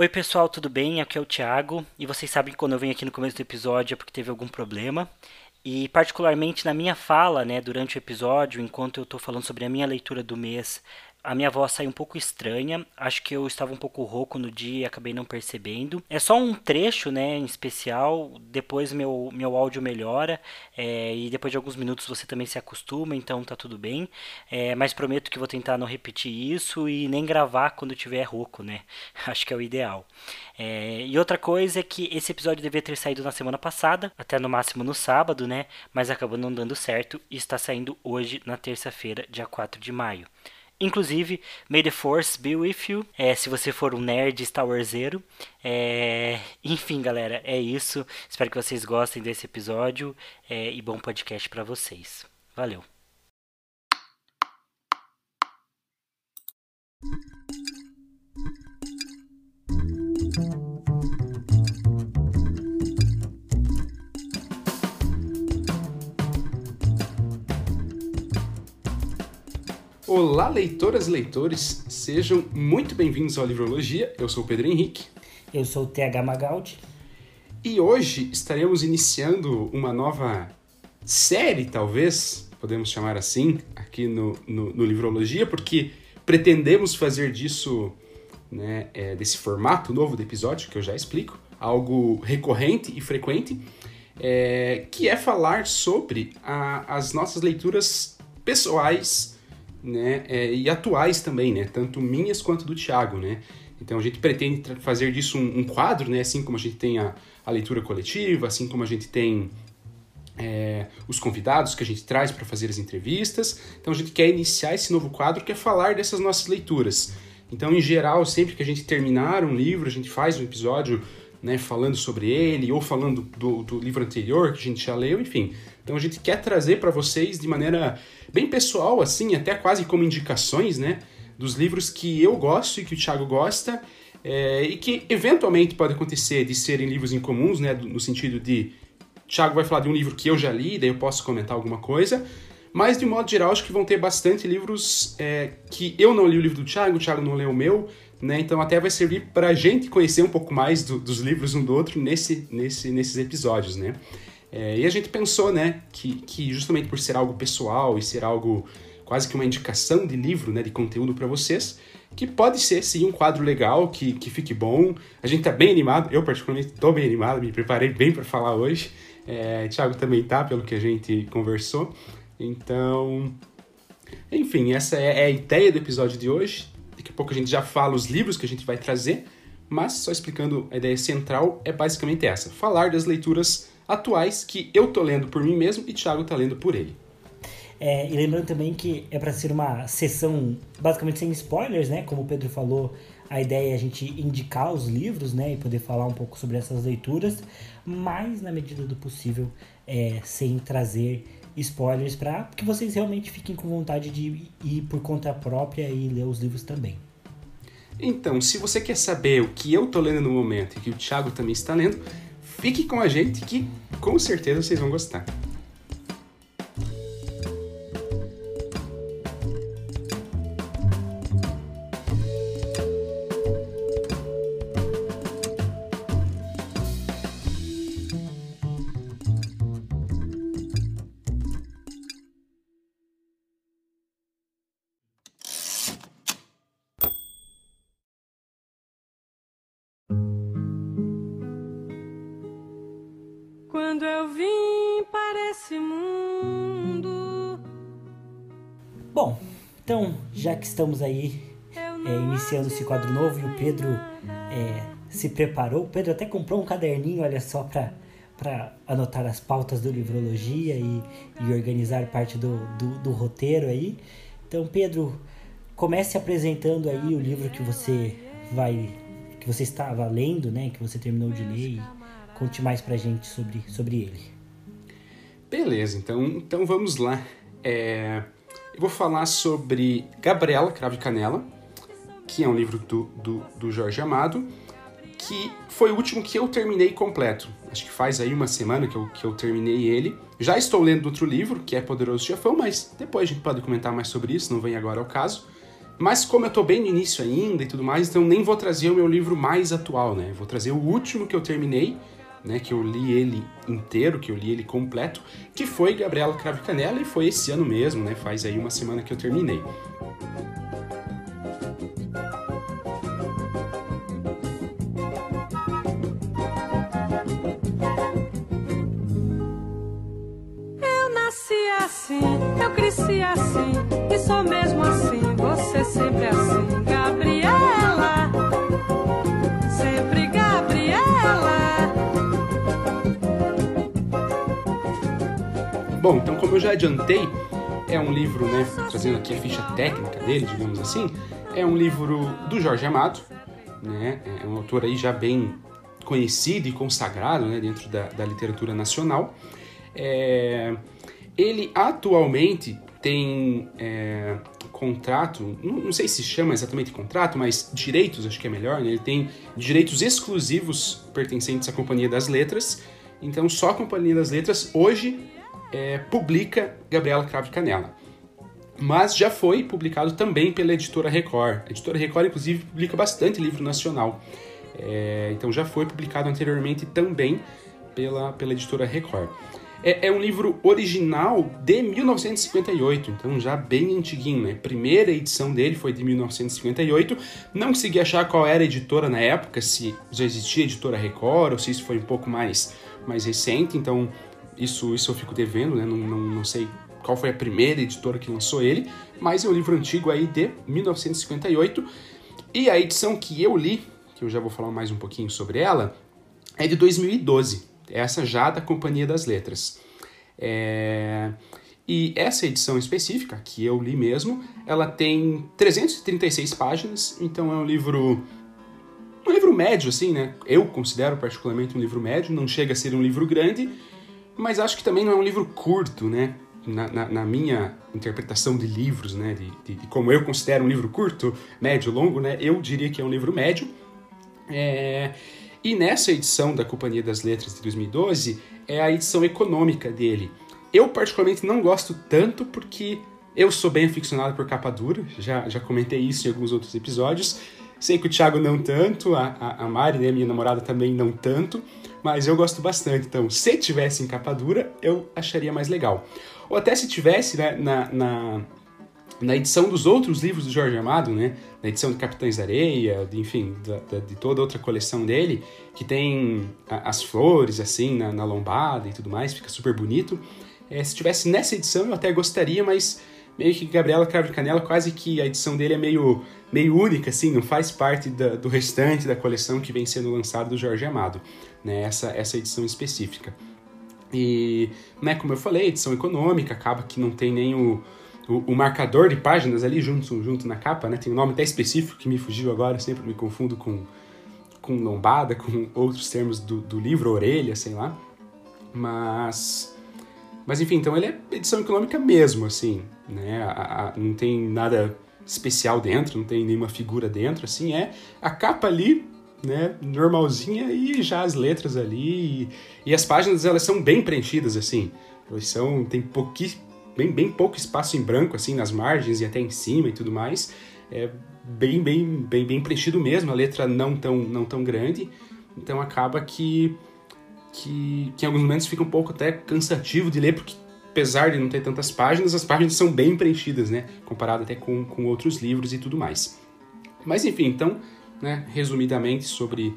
Oi pessoal, tudo bem? Aqui é o Thiago e vocês sabem que quando eu venho aqui no começo do episódio é porque teve algum problema. E particularmente na minha fala, né, durante o episódio, enquanto eu estou falando sobre a minha leitura do mês, a minha voz saiu um pouco estranha. Acho que eu estava um pouco rouco no dia e acabei não percebendo. É só um trecho, né, em especial. Depois meu, meu áudio melhora. É, e depois de alguns minutos você também se acostuma, então tá tudo bem. É, mas prometo que vou tentar não repetir isso e nem gravar quando tiver rouco, né? Acho que é o ideal. É, e outra coisa é que esse episódio devia ter saído na semana passada, até no máximo no sábado, né? Mas acabou não dando certo e está saindo hoje, na terça-feira, dia 4 de maio. Inclusive, May the Force be with you. É, se você for um nerd Star Warseiro. É, enfim, galera, é isso. Espero que vocês gostem desse episódio é, e bom podcast para vocês. Valeu. Olá, leitoras e leitores, sejam muito bem-vindos ao Livrologia. Eu sou o Pedro Henrique. Eu sou o TH Magaldi. E hoje estaremos iniciando uma nova série, talvez, podemos chamar assim, aqui no, no, no Livrologia, porque pretendemos fazer disso, né, é, desse formato novo do episódio, que eu já explico, algo recorrente e frequente, é, que é falar sobre a, as nossas leituras pessoais né, é, e atuais também, né, tanto minhas quanto do Tiago, né. Então a gente pretende fazer disso um, um, quadro, né, assim como a gente tem a, a leitura coletiva, assim como a gente tem é, os convidados que a gente traz para fazer as entrevistas. Então a gente quer iniciar esse novo quadro que é falar dessas nossas leituras. Então, em geral, sempre que a gente terminar um livro, a gente faz um episódio né, falando sobre ele ou falando do, do livro anterior que a gente já leu, enfim. Então a gente quer trazer para vocês de maneira bem pessoal, assim, até quase como indicações, né? Dos livros que eu gosto e que o Thiago gosta, é, e que eventualmente pode acontecer de serem livros incomuns, né? No sentido de Thiago vai falar de um livro que eu já li, daí eu posso comentar alguma coisa. Mas, de modo geral, acho que vão ter bastante livros é, que eu não li o livro do Thiago, o Thiago não leu o meu, né? Então até vai servir para a gente conhecer um pouco mais do, dos livros um do outro nesse, nesse, nesses episódios, né? É, e a gente pensou, né, que, que justamente por ser algo pessoal e ser algo quase que uma indicação de livro, né, de conteúdo para vocês, que pode ser sim um quadro legal, que, que fique bom. A gente tá bem animado, eu particularmente tô bem animado, me preparei bem para falar hoje. É, Thiago também tá, pelo que a gente conversou. Então, enfim, essa é, é a ideia do episódio de hoje. Daqui a pouco a gente já fala os livros que a gente vai trazer, mas só explicando a ideia central é basicamente essa: falar das leituras atuais que eu tô lendo por mim mesmo e Thiago tá lendo por ele. É, e lembrando também que é para ser uma sessão basicamente sem spoilers, né? Como o Pedro falou, a ideia é a gente indicar os livros, né? E poder falar um pouco sobre essas leituras, mas na medida do possível, é, sem trazer spoilers para que vocês realmente fiquem com vontade de ir por conta própria e ler os livros também. Então, se você quer saber o que eu tô lendo no momento e que o Thiago também está lendo, Fique com a gente que com certeza vocês vão gostar. Já que estamos aí é, iniciando esse quadro novo e o Pedro é, se preparou, o Pedro até comprou um caderninho, olha só, para para anotar as pautas do Livrologia e, e organizar parte do, do, do, roteiro aí. Então, Pedro, comece apresentando aí o livro que você vai que você estava lendo, né, que você terminou de ler e conte mais pra gente sobre, sobre ele. Beleza, então, então vamos lá. É, eu vou falar sobre Gabriela, Cravo de Canela, que é um livro do, do, do Jorge Amado, que foi o último que eu terminei completo. Acho que faz aí uma semana que eu, que eu terminei ele. Já estou lendo outro livro, que é Poderoso Chefão, mas depois a gente pode comentar mais sobre isso, não vem agora ao caso. Mas como eu estou bem no início ainda e tudo mais, então nem vou trazer o meu livro mais atual, né? Vou trazer o último que eu terminei, né? Que eu li ele inteiro, que eu li ele completo, que foi Gabriela Cravo Canela e foi esse ano mesmo, né? Faz aí uma semana que eu terminei. Bom, então como eu já adiantei, é um livro, né, trazendo aqui a ficha técnica dele, digamos assim, é um livro do Jorge Amado, né, é um autor aí já bem conhecido e consagrado, né, dentro da, da literatura nacional. É, ele atualmente tem é, contrato, não, não, sei se chama exatamente contrato, mas direitos, acho que é melhor, né? Ele tem direitos exclusivos pertencentes à Companhia das Letras. Então, só a Companhia das Letras hoje é, publica Gabriela Cravo Canela. Mas já foi publicado também pela editora Record. A editora Record, inclusive, publica bastante livro nacional. É, então já foi publicado anteriormente também pela, pela editora Record. É, é, um livro original de 1958, então já bem antiguinho, né? Primeira edição dele foi de 1958. Não consegui achar qual era a editora na época, se já existia a editora Record ou se isso foi um pouco mais, mais recente, então isso, isso eu fico devendo, né? Não, não, não sei qual foi a primeira editora que lançou ele, mas é um livro antigo aí de 1958. E a edição que eu li, que eu já vou falar mais um pouquinho sobre ela, é de 2012 essa já da Companhia das Letras. É... E essa edição específica, que eu li mesmo, ela tem 336 páginas, então é um livro. Um livro médio, assim, né? Eu considero particularmente um livro médio, não chega a ser um livro grande, mas acho que também não é um livro curto, né? Na, na, na minha interpretação de livros, né? De, de, de, como eu considero um livro curto, médio, longo, né? Eu diria que é um livro médio. É... E nessa edição da Companhia das Letras de 2012 é a edição econômica dele. Eu particularmente não gosto tanto porque eu sou bem aficionado por capa dura, já, já comentei isso em alguns outros episódios. Sei que o Thiago não tanto, a, a, Mari, né, minha namorada, também não tanto, mas eu gosto bastante. Então, se tivesse em capa dura, eu acharia mais legal. Ou até se tivesse né, na, na, na edição dos outros livros do Jorge Amado, né? Na edição de Capitães da Areia, de, enfim, da, da, de toda outra coleção dele, que tem a, as flores, assim, na, na, lombada e tudo mais, fica super bonito. É, se tivesse nessa edição eu até gostaria, mas meio que Gabriela Cravo Canela, quase que a edição dele é meio, meio única, assim, não faz parte da, do restante da coleção que vem sendo lançado do Jorge Amado, né? Essa, essa edição específica. E, né, como eu falei, edição econômica, acaba que não tem nem o o, o, marcador de páginas ali junto, junto na capa, né? Tem um nome até específico que me fugiu agora, sempre me confundo com, com lombada, com outros termos do, do livro, orelha, sei lá. Mas. Mas enfim, então ele é edição econômica mesmo, assim, né? A, a, não tem nada especial dentro, não tem nenhuma figura dentro, assim, é a capa ali, né, normalzinha e já as letras ali e, e as páginas elas são bem preenchidas, assim, elas são, tem pouquíssimo bem, bem pouco espaço em branco, assim, nas margens e até em cima e tudo mais. É bem, bem, bem, bem preenchido mesmo, a letra não tão, não tão grande. Então acaba que, que, que em alguns momentos fica um pouco até cansativo de ler, porque apesar de não ter tantas páginas, as páginas são bem preenchidas, né? Comparado até com, com outros livros e tudo mais. Mas enfim, então, né, resumidamente sobre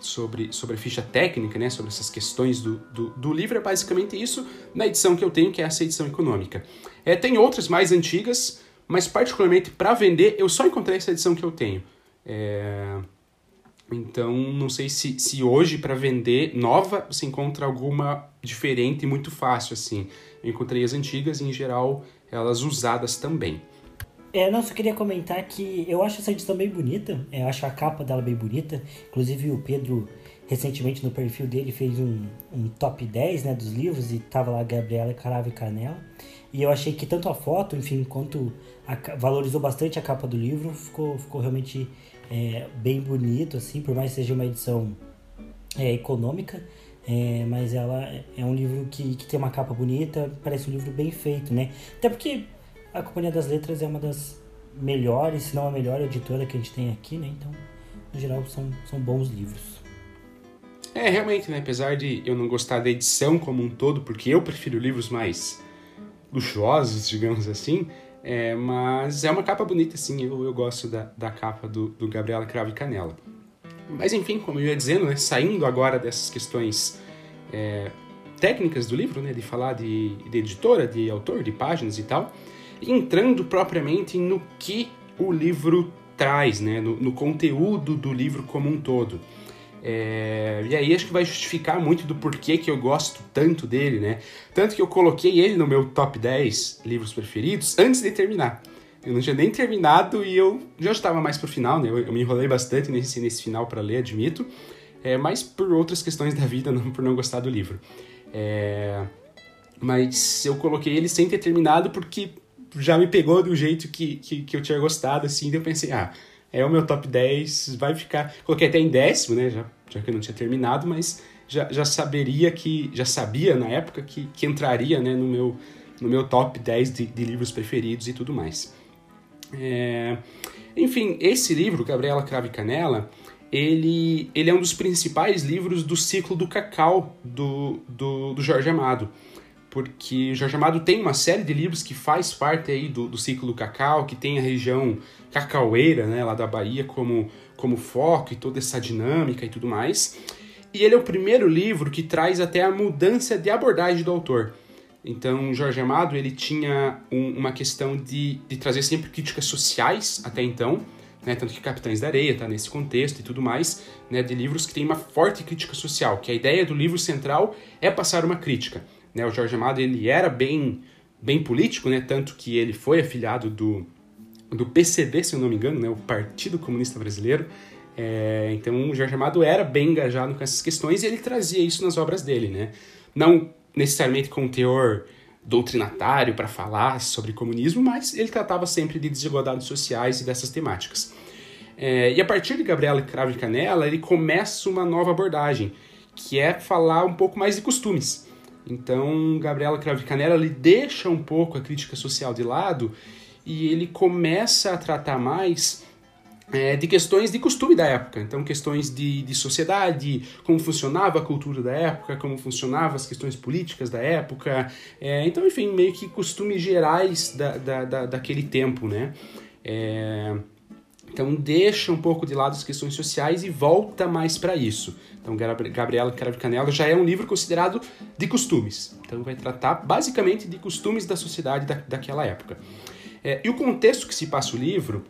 sobre, sobre a ficha técnica, né, sobre essas questões do, do, do, livro, é basicamente isso na edição que eu tenho, que é essa edição econômica. É, tem outras mais antigas, mas particularmente para vender, eu só encontrei essa edição que eu tenho. É... Então, não sei se, se hoje, para vender nova, você encontra alguma diferente muito fácil, assim. Eu encontrei as antigas e, em geral, elas usadas também. É, não, só queria comentar que eu acho essa edição bem bonita, eu acho a capa dela bem bonita. Inclusive o Pedro, recentemente no perfil dele, fez um, um top 10 né, dos livros e tava lá Gabriela, Carava e Canela. E eu achei que tanto a foto, enfim, quanto a, valorizou bastante a capa do livro, ficou, ficou realmente é, bem bonito, assim, por mais que seja uma edição é, econômica. É, mas ela é um livro que, que tem uma capa bonita, parece um livro bem feito, né? Até porque a Companhia das Letras é uma das melhores, se não a melhor editora que a gente tem aqui, né? Então, no geral, são, são bons livros. É, realmente, né? Apesar de eu não gostar da edição como um todo, porque eu prefiro livros mais luxuosos, digamos assim, é, mas é uma capa bonita, sim. Eu, eu gosto da, da capa do, do Gabriela Cravo e Canela. Mas enfim, como eu ia dizendo, né, saindo agora dessas questões é, técnicas do livro, né, de falar de, de editora, de autor, de páginas e tal, entrando propriamente no que o livro traz, né, no, no conteúdo do livro como um todo. É, e aí acho que vai justificar muito do porquê que eu gosto tanto dele, né? Tanto que eu coloquei ele no meu top 10 livros preferidos antes de terminar. Eu não tinha nem terminado e eu já estava mais pro final, né? Eu, eu me enrolei bastante nesse, nesse final para ler, admito. É, mas por outras questões da vida, não por não gostar do livro. É, mas eu coloquei ele sem ter terminado porque já me pegou do jeito que, que, que eu tinha gostado, assim. Daí eu pensei, ah, é o meu top 10, vai ficar. Coloquei até em décimo, né? Já, já que eu não tinha terminado, mas já, já saberia que. Já sabia na época que, que entraria né, no, meu, no meu top 10 de, de livros preferidos e tudo mais. É, enfim, esse livro, Gabriela Crave Canela, ele, ele é um dos principais livros do ciclo do cacau do, do, do Jorge Amado porque Jorge Amado tem uma série de livros que faz parte aí do, do ciclo cacau, que tem a região cacaueira, né, lá da Bahia, como, como foco e toda essa dinâmica e tudo mais. E ele é o primeiro livro que traz até a mudança de abordagem do autor. Então, Jorge Amado ele tinha um, uma questão de, de trazer sempre críticas sociais até então, né, tanto que Capitães da Areia está nesse contexto e tudo mais, né, de livros que têm uma forte crítica social, que a ideia do livro central é passar uma crítica. Né? O Jorge Amado ele era bem, bem político, né? tanto que ele foi afiliado do, do PCB, se eu não me engano, né? o Partido Comunista Brasileiro. É, então o Jorge Amado era bem engajado com essas questões e ele trazia isso nas obras dele. Né? Não necessariamente com teor doutrinatário para falar sobre comunismo, mas ele tratava sempre de desigualdades sociais e dessas temáticas. É, e a partir de Gabriela Cravo e Canela, ele começa uma nova abordagem, que é falar um pouco mais de costumes. Então, Gabriela Cravo ele deixa um pouco a crítica social de lado e ele começa a tratar mais é, de questões de costume da época. Então, questões de, de sociedade, como funcionava a cultura da época, como funcionavam as questões políticas da época. É, então, enfim, meio que costumes gerais da, da, da daquele tempo, né? É, então, deixa um pouco de lado as questões sociais e volta mais para isso. Então, Gabriela Cravo Canela já é um livro considerado de costumes. Então, vai tratar basicamente de costumes da sociedade da, daquela época. É, e o contexto que se passa o livro,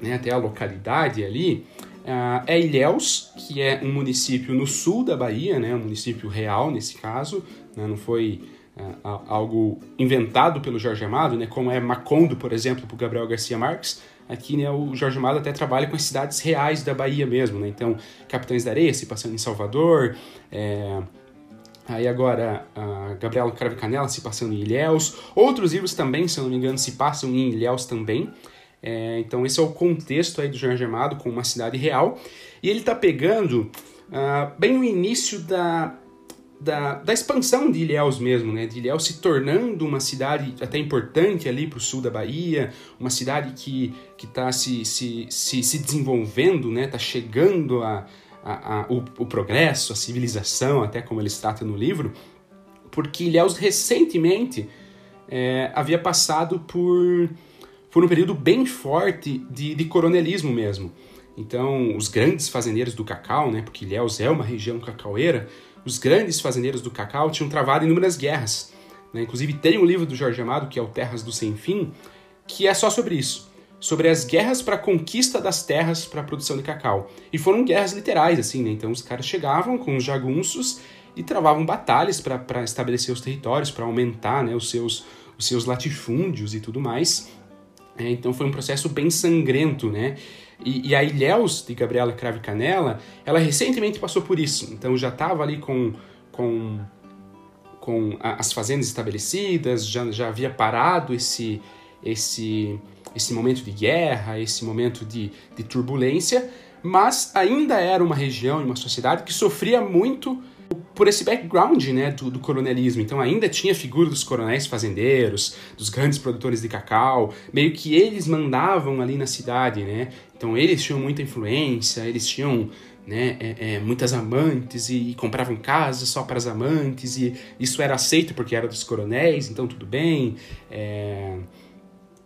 né, até a localidade ali, uh, é Ilhéus, que é um município no sul da Bahia, né, um município real nesse caso, né, não foi uh, algo inventado pelo Jorge Amado, né, como é Macondo, por exemplo, por Gabriel Garcia Marques, Aqui, né, o Jorge Amado até trabalha com as cidades reais da Bahia mesmo, né? Então, Capitães da Areia se passando em Salvador, é... Aí agora, a Gabriela Crave Canela se passando em Ilhéus. Outros livros também, se eu não me engano, se passam em Ilhéus também. É, então esse é o contexto aí do Jorge Amado com uma cidade real. E ele está pegando uh, bem o início da, da, da expansão de Ilhéus mesmo, né? De Ilhéus se tornando uma cidade até importante ali para o sul da Bahia, uma cidade que está se, se, se, se desenvolvendo, né? Está chegando a, a, a o, o, progresso, a civilização, até como eles tratam no livro, porque Ilhéus recentemente é, havia passado por, por um período bem forte de, de coronelismo mesmo. Então, os grandes fazendeiros do cacau, né? Porque Ilhéus é uma região cacaueira, os grandes fazendeiros do cacau tinham travado inúmeras guerras. Né? Inclusive, tem um livro do Jorge Amado, que é o Terras do Sem Fim, que é só sobre isso. Sobre as guerras para a conquista das terras para a produção de cacau. E foram guerras literais, assim, né? Então os caras chegavam com os jagunços e travavam batalhas para estabelecer os territórios, para aumentar né, os, seus, os seus latifúndios e tudo mais. É, então foi um processo bem sangrento, né? E, e a Ilhéus, de Gabriela Crave Canela, ela recentemente passou por isso. Então já estava ali com, com, com as fazendas estabelecidas, já, já havia parado esse, esse, esse momento de guerra, esse momento de, de turbulência, mas ainda era uma região e uma sociedade que sofria muito por esse background né, do, do, coronelismo. Então ainda tinha a figura dos coronéis fazendeiros, dos grandes produtores de cacau, meio que eles mandavam ali na cidade, né? Então eles tinham muita influência, eles tinham né, é, é, muitas amantes e, e, compravam casas só para as amantes e isso era aceito porque era dos coronéis, então tudo bem. É...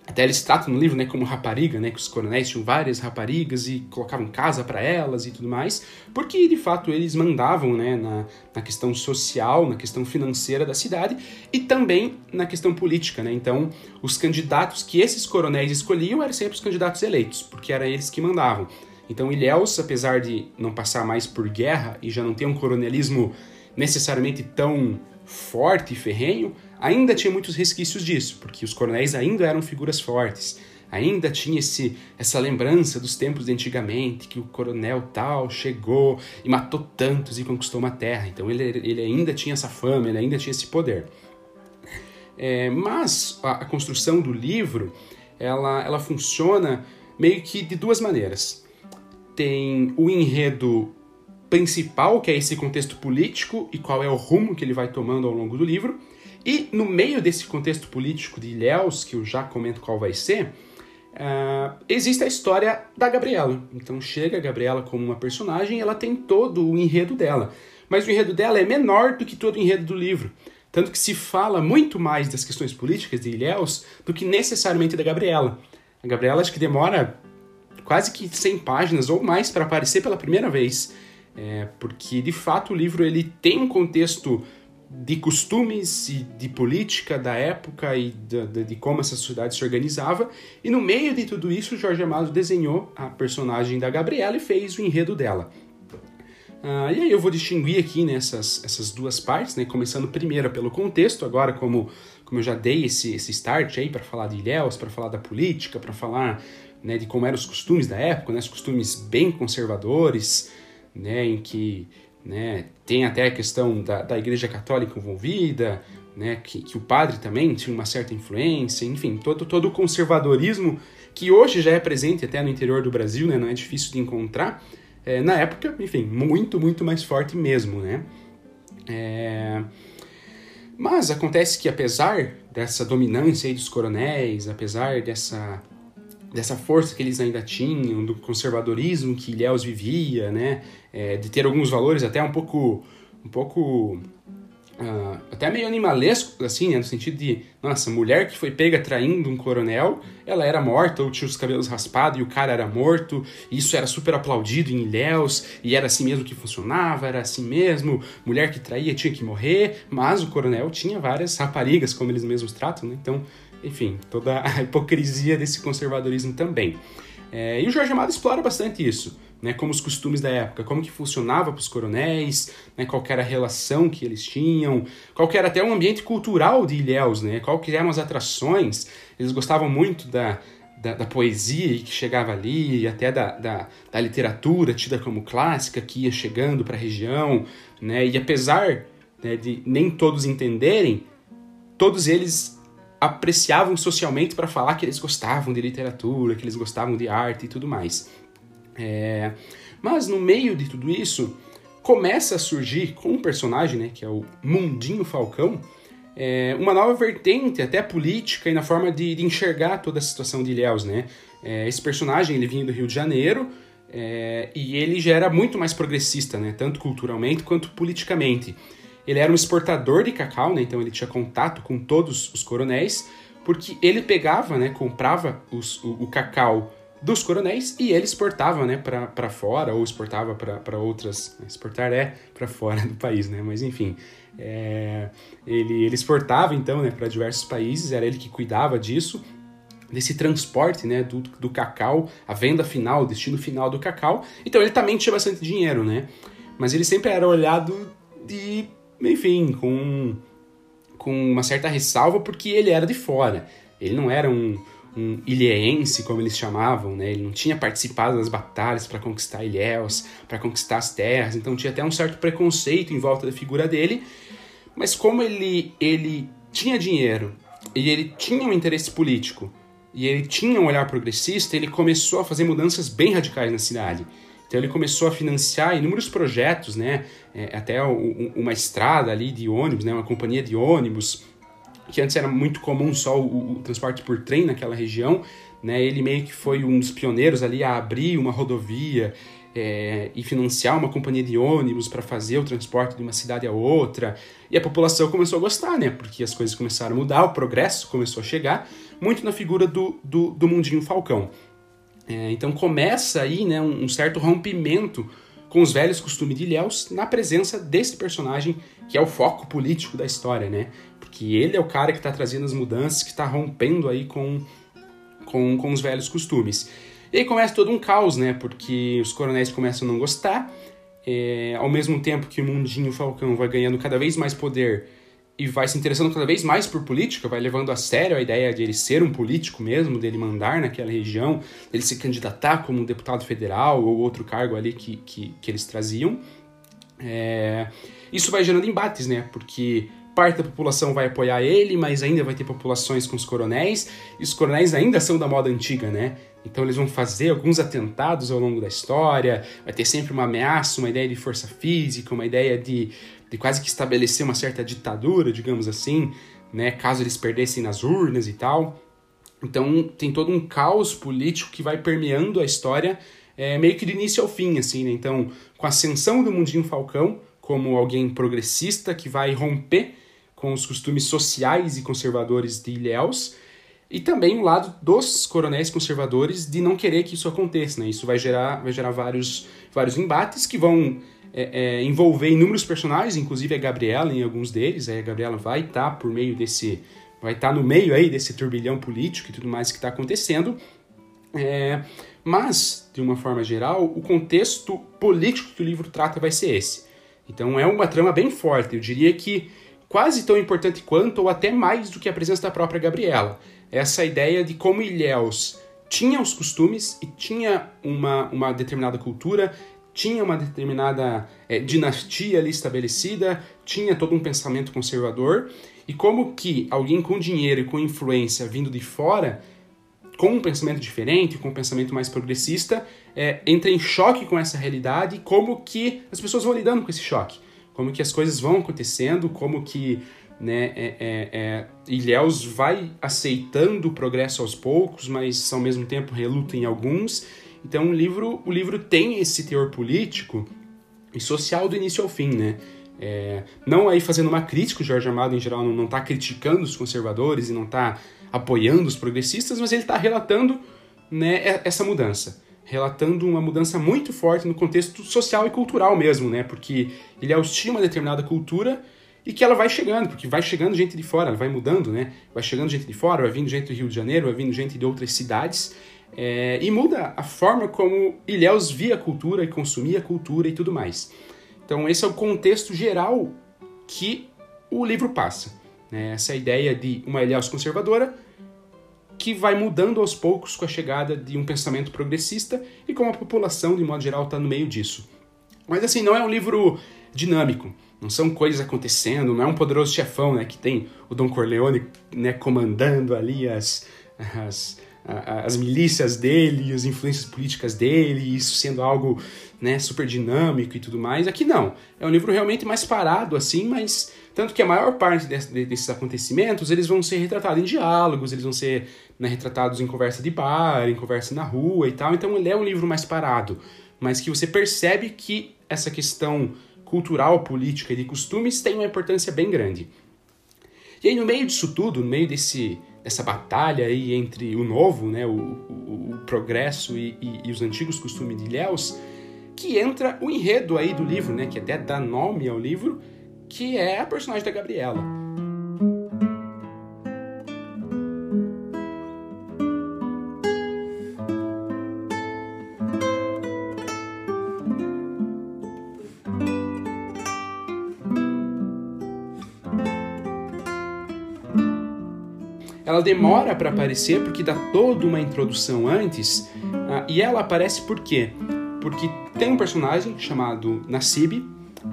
Até eles tratam no livro né, como rapariga, né, que os coronéis tinham várias raparigas e colocavam casa para elas e tudo mais, porque de fato eles mandavam né, na, na questão social, na questão financeira da cidade e também na questão política. Né? Então, os candidatos que esses coronéis escolhiam eram sempre os candidatos eleitos, porque eram eles que mandavam. Então, Ilhéus, apesar de não passar mais por guerra e já não ter um coronelismo necessariamente tão forte e ferrenho, ainda tinha muitos resquícios disso, porque os coronéis ainda eram figuras fortes. Ainda tinha esse, essa lembrança dos tempos de antigamente, que o coronel tal chegou e matou tantos e conquistou uma terra. Então ele, ele ainda tinha essa fama, ele ainda tinha esse poder. É, mas a, a, construção do livro ela, ela funciona meio que de duas maneiras. Tem o enredo principal, que é esse contexto político e qual é o rumo que ele vai tomando ao longo do livro, e no meio desse contexto político de Ilhéus, que eu já comento qual vai ser, uh, existe a história da Gabriela. Então chega a Gabriela como uma personagem, ela tem todo o enredo dela. Mas o enredo dela é menor do que todo o enredo do livro. Tanto que se fala muito mais das questões políticas de Ilhéus do que necessariamente da Gabriela. A Gabriela acho que demora quase que 100 páginas ou mais para aparecer pela primeira vez. É, porque de fato o livro ele tem um contexto de costumes e de política da época e de, de, de, como essa sociedade se organizava. E no meio de tudo isso, Jorge Amado desenhou a personagem da Gabriela e fez o enredo dela. Ah, e aí eu vou distinguir aqui nessas essas duas partes, né? começando primeiro pelo contexto, agora como, como eu já dei esse, esse start aí para falar de Ilhéus, para falar da política, para falar né, de como eram os costumes da época, né, os costumes bem conservadores, né, em que né? Tem até a questão da, da Igreja Católica envolvida, né? que, que o padre também tinha uma certa influência, enfim, todo, todo o conservadorismo que hoje já é presente até no interior do Brasil, né? não é difícil de encontrar, é, na época, enfim, muito, muito mais forte mesmo. Né? É... Mas acontece que apesar dessa dominância dos coronéis, apesar dessa dessa força que eles ainda tinham, do conservadorismo que Ilhéus vivia, né? É, de ter alguns valores até um pouco, um pouco uh, até meio animalesco, assim, né? no sentido de, nossa, mulher que foi pega traindo um coronel, ela era morta ou tinha os cabelos raspados e o cara era morto, e isso era super aplaudido em Ilhéus, e era assim mesmo que funcionava, era assim mesmo, mulher que traía tinha que morrer, mas o coronel tinha várias raparigas, como eles mesmos tratam, né? Então, enfim, toda a hipocrisia desse conservadorismo também. É, e o Jorge Amado explora bastante isso, né, como os costumes da época, como que funcionava para os coronéis, né, qual era a relação que eles tinham, qual era até o ambiente cultural de Ilhéus, né, qual eram as atrações, eles gostavam muito da, da, da poesia que chegava ali, e até da, da, da, literatura tida como clássica que ia chegando para a região, né, e apesar né, de nem todos entenderem, todos eles apreciavam socialmente para falar que eles gostavam de literatura, que eles gostavam de arte e tudo mais. É... Mas no meio de tudo isso, começa a surgir com um personagem, né, que é o Mundinho Falcão, é, uma nova vertente, até política, e na forma de, de enxergar toda a situação de Ilhéus, né? É, esse personagem, ele vinha do Rio de Janeiro, é, e ele já era muito mais progressista, né? Tanto culturalmente quanto politicamente. Ele era um exportador de cacau, né? Então ele tinha contato com todos os coronéis, porque ele pegava, né? Comprava os, o, o cacau dos coronéis e ele exportava, né? Para fora ou exportava para outras. Né, exportar é para fora do país, né? Mas enfim, é, ele, ele exportava então, né? Para diversos países. Era ele que cuidava disso desse transporte né, do, do cacau, a venda final, o destino final do cacau. Então ele também tinha bastante dinheiro, né? Mas ele sempre era olhado de enfim, com, com uma certa ressalva, porque ele era de fora. Ele não era um, um ilhéense, como eles chamavam, né? Ele não tinha participado das batalhas para conquistar Ilhéus, para conquistar as terras, então tinha até um certo preconceito em volta da figura dele. Mas como ele, ele tinha dinheiro e ele tinha um interesse político e ele tinha um olhar progressista, ele começou a fazer mudanças bem radicais na cidade. Então ele começou a financiar inúmeros projetos, né? É, até o, uma estrada ali de ônibus, né? Uma companhia de ônibus, que antes era muito comum só o, o transporte por trem naquela região, né? Ele meio que foi um dos pioneiros ali a abrir uma rodovia é, e financiar uma companhia de ônibus para fazer o transporte de uma cidade a outra. E a população começou a gostar, né? Porque as coisas começaram a mudar, o progresso começou a chegar, muito na figura do, do, do Mundinho Falcão. É, então começa aí né, um, certo rompimento com os velhos costumes de Ilhéus na presença desse personagem que é o foco político da história, né? Porque ele é o cara que está trazendo as mudanças, que está rompendo aí com, com, com os velhos costumes. E aí começa todo um caos, né? Porque os coronéis começam a não gostar, é, ao mesmo tempo que o Mundinho Falcão vai ganhando cada vez mais poder e vai se interessando cada vez mais por política, vai levando a sério a ideia de ele ser um político mesmo, dele mandar naquela região, dele se candidatar como um deputado federal ou outro cargo ali que, que, que eles traziam. É, isso vai gerando embates, né? Porque parte da população vai apoiar ele, mas ainda vai ter populações com os coronéis, e os coronéis ainda são da moda antiga, né? Então eles vão fazer alguns atentados ao longo da história, vai ter sempre uma ameaça, uma ideia de força física, uma ideia de, de quase que estabelecer uma certa ditadura, digamos assim, né? Caso eles perdessem nas urnas e tal. Então tem todo um caos político que vai permeando a história é, meio que do início ao fim, assim, né? Então, com a ascensão do Mundinho Falcão como alguém progressista que vai romper com os costumes sociais e conservadores de Ilhéus, e também o lado dos coronéis conservadores de não querer que isso aconteça. Né? Isso vai gerar, vai gerar vários, vários embates que vão é, é, envolver inúmeros personagens, inclusive a Gabriela em alguns deles. A Gabriela vai estar tá por meio desse. vai estar tá no meio aí desse turbilhão político e tudo mais que está acontecendo. É, mas, de uma forma geral, o contexto político que o livro trata vai ser esse. Então é uma trama bem forte. Eu diria que quase tão importante quanto, ou até mais do que a presença da própria Gabriela. Essa ideia de como Ilhéus tinha os costumes e tinha uma, uma determinada cultura, tinha uma determinada é, dinastia ali estabelecida, tinha todo um pensamento conservador, e como que alguém com dinheiro e com influência vindo de fora, com um pensamento diferente, com um pensamento mais progressista, é, entra em choque com essa realidade como que as pessoas vão lidando com esse choque como que as coisas vão acontecendo, como que né, é, é, é, Ilhéus vai aceitando o progresso aos poucos, mas ao mesmo tempo reluta em alguns. Então o livro, o livro tem esse teor político e social do início ao fim, né? É, não aí fazendo uma crítica, o Jorge Amado em geral não está criticando os conservadores e não está apoiando os progressistas, mas ele está relatando né, essa mudança relatando uma mudança muito forte no contexto social e cultural mesmo, né? Porque Ilhéus tinha uma determinada cultura e que ela vai chegando, porque vai chegando gente de fora, ela vai mudando, né? Vai chegando gente de fora, vai vindo gente do Rio de Janeiro, vai vindo gente de outras cidades, é, e muda a forma como Ilhéus via a cultura e consumia a cultura e tudo mais. Então esse é o contexto geral que o livro passa. Né? Essa ideia de uma Ilhéus conservadora que vai mudando aos poucos com a chegada de um pensamento progressista e como a população, de modo geral, está no meio disso. Mas assim, não é um livro dinâmico, não são coisas acontecendo, não é um poderoso chefão, né, que tem o Don Corleone, né, comandando ali as, as, as milícias dele, as influências políticas dele, isso sendo algo, né, super dinâmico e tudo mais. Aqui não, é um livro realmente mais parado assim, mas tanto que a maior parte desses acontecimentos, eles vão ser retratados em diálogos, eles vão ser né, retratados em conversa de bar, em conversa na rua e tal. Então ele é um livro mais parado, mas que você percebe que essa questão cultural, política e de costumes tem uma importância bem grande. E aí no meio disso tudo, no meio desse dessa batalha aí entre o novo, né, o, o, o progresso e, e, e, os antigos costumes de Ilhéus, que entra o enredo aí do livro, né, que até dá nome ao livro, que é a personagem da Gabriela. Ela demora para aparecer porque dá toda uma introdução antes, uh, e ela aparece por quê? Porque tem um personagem chamado Nassib,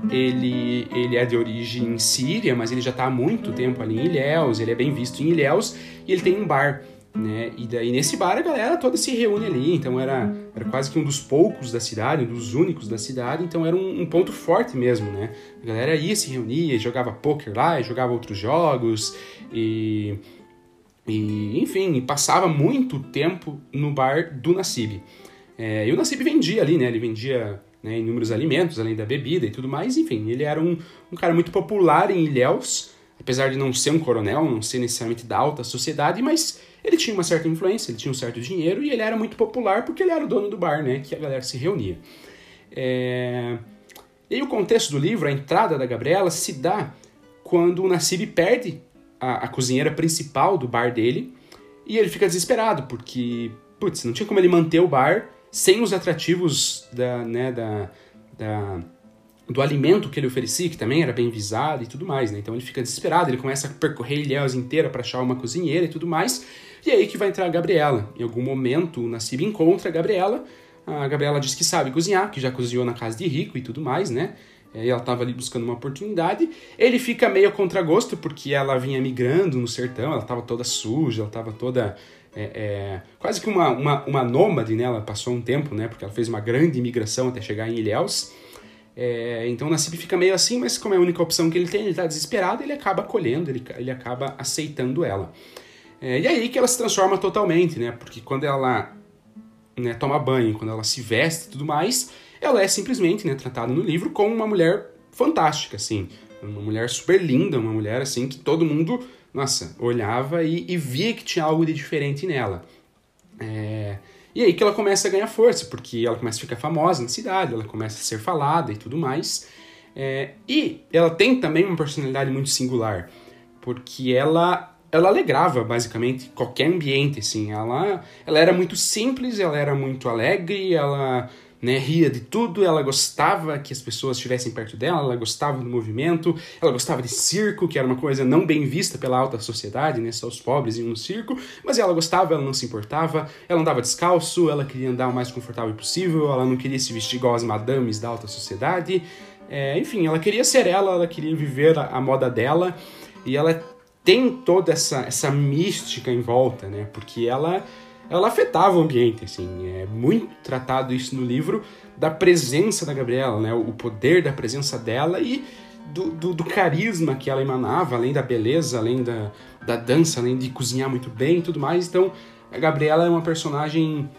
ele, ele é de origem síria, mas ele já está há muito tempo ali em Ilhéus, ele é bem visto em Ilhéus, e ele tem um bar. né? E daí nesse bar a galera toda se reúne ali, então era, era quase que um dos poucos da cidade, um dos únicos da cidade, então era um, um ponto forte mesmo, né? A galera ia se reunia, jogava poker lá, jogava outros jogos e, e enfim, passava muito tempo no bar do Nassib. É, e o Nassib vendia ali, né? Ele vendia né, inúmeros alimentos, além da bebida e tudo mais, enfim, ele era um, um cara muito popular em Ilhéus, apesar de não ser um coronel, não ser necessariamente da alta sociedade, mas ele tinha uma certa influência, ele tinha um certo dinheiro e ele era muito popular porque ele era o dono do bar, né? Que a galera se reunia. É... E o contexto do livro, a entrada da Gabriela, se dá quando o Nassib perde a, a cozinheira principal do bar dele e ele fica desesperado porque, putz, não tinha como ele manter o bar sem os atrativos da, né, da, da do alimento que ele oferecia, que também era bem visado e tudo mais, né? Então ele fica desesperado, ele começa a percorrer Ilhéus inteira para achar uma cozinheira e tudo mais. E é aí que vai entrar a Gabriela. Em algum momento o Nassib encontra a Gabriela. A Gabriela diz que sabe cozinhar, que já cozinhou na casa de rico e tudo mais, né? E ela estava ali buscando uma oportunidade. Ele fica meio a contragosto porque ela vinha migrando no sertão, ela estava toda suja, ela estava toda é, é, quase que uma, uma, uma nômade, né? Ela passou um tempo, né? Porque ela fez uma grande imigração até chegar em Ilhéus. É, então o Nassib fica meio assim, mas como é a única opção que ele tem, ele está desesperado, ele acaba acolhendo, ele, ele acaba aceitando ela. É, e aí que ela se transforma totalmente, né? Porque quando ela né, toma banho, quando ela se veste e tudo mais, ela é simplesmente né, tratada no livro como uma mulher fantástica, assim. Uma mulher super linda, uma mulher assim que todo mundo, nossa, olhava e, e via que tinha algo de diferente nela. É, e aí que ela começa a ganhar força, porque ela começa a ficar famosa na cidade, ela começa a ser falada e tudo mais. É, e ela tem também uma personalidade muito singular, porque ela ela alegrava basicamente qualquer ambiente, assim. Ela, ela era muito simples, ela era muito alegre, ela né, ria de tudo, ela gostava que as pessoas estivessem perto dela, ela gostava do movimento, ela gostava de circo, que era uma coisa não bem vista pela alta sociedade, né, só os pobres iam no circo, mas ela gostava, ela não se importava, ela andava descalço, ela queria andar o mais confortável possível, ela não queria se vestir igual as madames da alta sociedade, é, enfim, ela queria ser ela, ela queria viver a, a moda dela, e ela tem toda essa, essa mística em volta, né, porque ela ela afetava o ambiente, assim, é muito tratado isso no livro da presença da Gabriela, né, o poder da presença dela e do, do, do, carisma que ela emanava, além da beleza, além da, da dança, além de cozinhar muito bem e tudo mais. Então, a Gabriela é uma personagem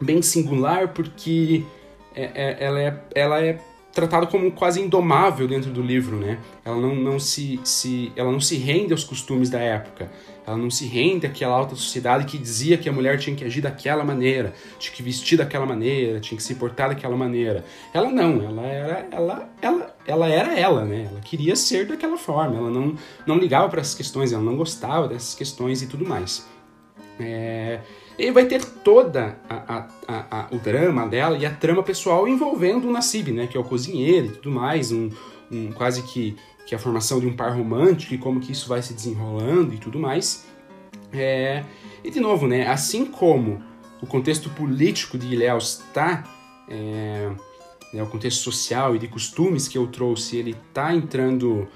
bem singular porque é, é, ela, é, ela é tratada como quase indomável dentro do livro, né? Ela não, não se, se, ela não se rende aos costumes da época. Ela não se rende àquela alta sociedade que dizia que a mulher tinha que agir daquela maneira, tinha que vestir daquela maneira, tinha que se portar daquela maneira. Ela não, ela era ela, ela, ela era ela, né? Ela queria ser daquela forma, ela não, não ligava para essas questões, ela não gostava dessas questões e tudo mais. É... E vai ter toda a, a, a, o drama dela e a trama pessoal envolvendo o Nassib, né? Que é o cozinheiro e tudo mais, um, um quase que que é a formação de um par romântico e como que isso vai se desenrolando e tudo mais. É, e de novo, né, assim como o contexto político de Ilhéus está, é, né, o contexto social e de costumes que eu trouxe, ele está entrando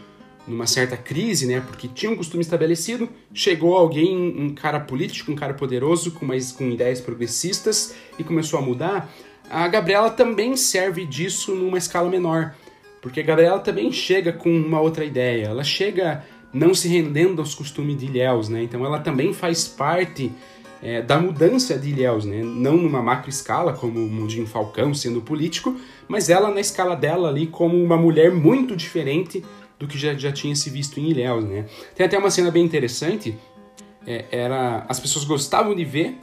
numa certa crise, né, porque tinha um costume estabelecido, chegou alguém, um cara político, um cara poderoso, com, mais, com ideias progressistas e começou a mudar. A Gabriela também serve disso numa escala menor. Porque a Gabriela também chega com uma outra ideia. Ela chega não se rendendo aos costumes de Ilhéus, né? Então ela também faz parte é, da mudança de Ilhéus, né? Não numa macro escala, como o Mundinho Falcão sendo político, mas ela na escala dela ali como uma mulher muito diferente do que já, já tinha se visto em Ilhéus, né? Tem até uma cena bem interessante, é, era as pessoas gostavam de ver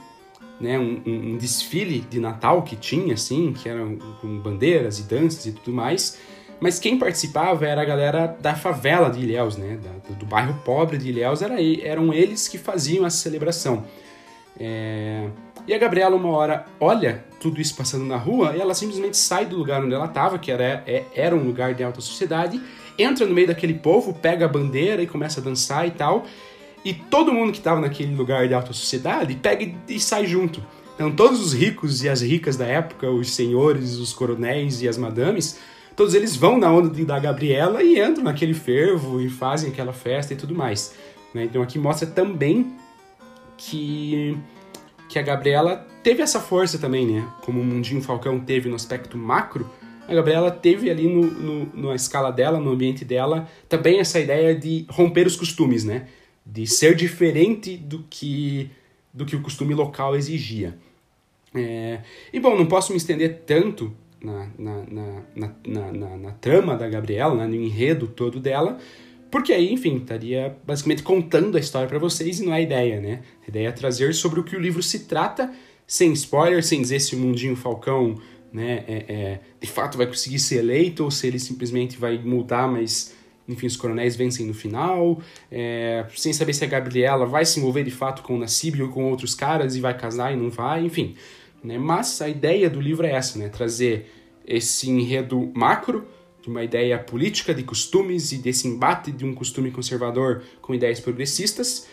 né, um, um, desfile de Natal que tinha, assim, que era com bandeiras e danças e tudo mais, mas quem participava era a galera da favela de Ilhéus, né? Da, do bairro pobre de Ilhéus, era, eram eles que faziam essa celebração. É... E a Gabriela, uma hora, olha tudo isso passando na rua e ela simplesmente sai do lugar onde ela estava, que era, é, era um lugar de alta sociedade, entra no meio daquele povo, pega a bandeira e começa a dançar e tal. E todo mundo que estava naquele lugar de alta sociedade pega e sai junto. Então, todos os ricos e as ricas da época, os senhores, os coronéis e as madames, todos eles vão na onda da Gabriela e entram naquele fervo e fazem aquela festa e tudo mais. Né? Então aqui mostra também que, que a Gabriela teve essa força também, né? Como o Mundinho Falcão teve no aspecto macro, a Gabriela teve ali no, no, na escala dela, no ambiente dela, também essa ideia de romper os costumes, né? De ser diferente do que, do que o costume local exigia. É, e bom, não posso me estender tanto na, na, na, na, trama da Gabriela, né, no enredo todo dela, porque aí, enfim, estaria basicamente contando a história para vocês e não é a ideia, né? A ideia é trazer sobre o que o livro se trata, sem spoiler, sem dizer se o Mundinho Falcão né, é, é, de fato vai conseguir ser eleito ou se ele simplesmente vai mudar, mas enfim, os coronéis vencem no final, é, sem saber se a Gabriela vai se envolver de fato com o Nassib ou com outros caras e vai casar e não vai, enfim. Né? Mas a ideia do livro é essa, né? trazer esse enredo macro de uma ideia política de costumes e desse embate de um costume conservador com ideias progressistas,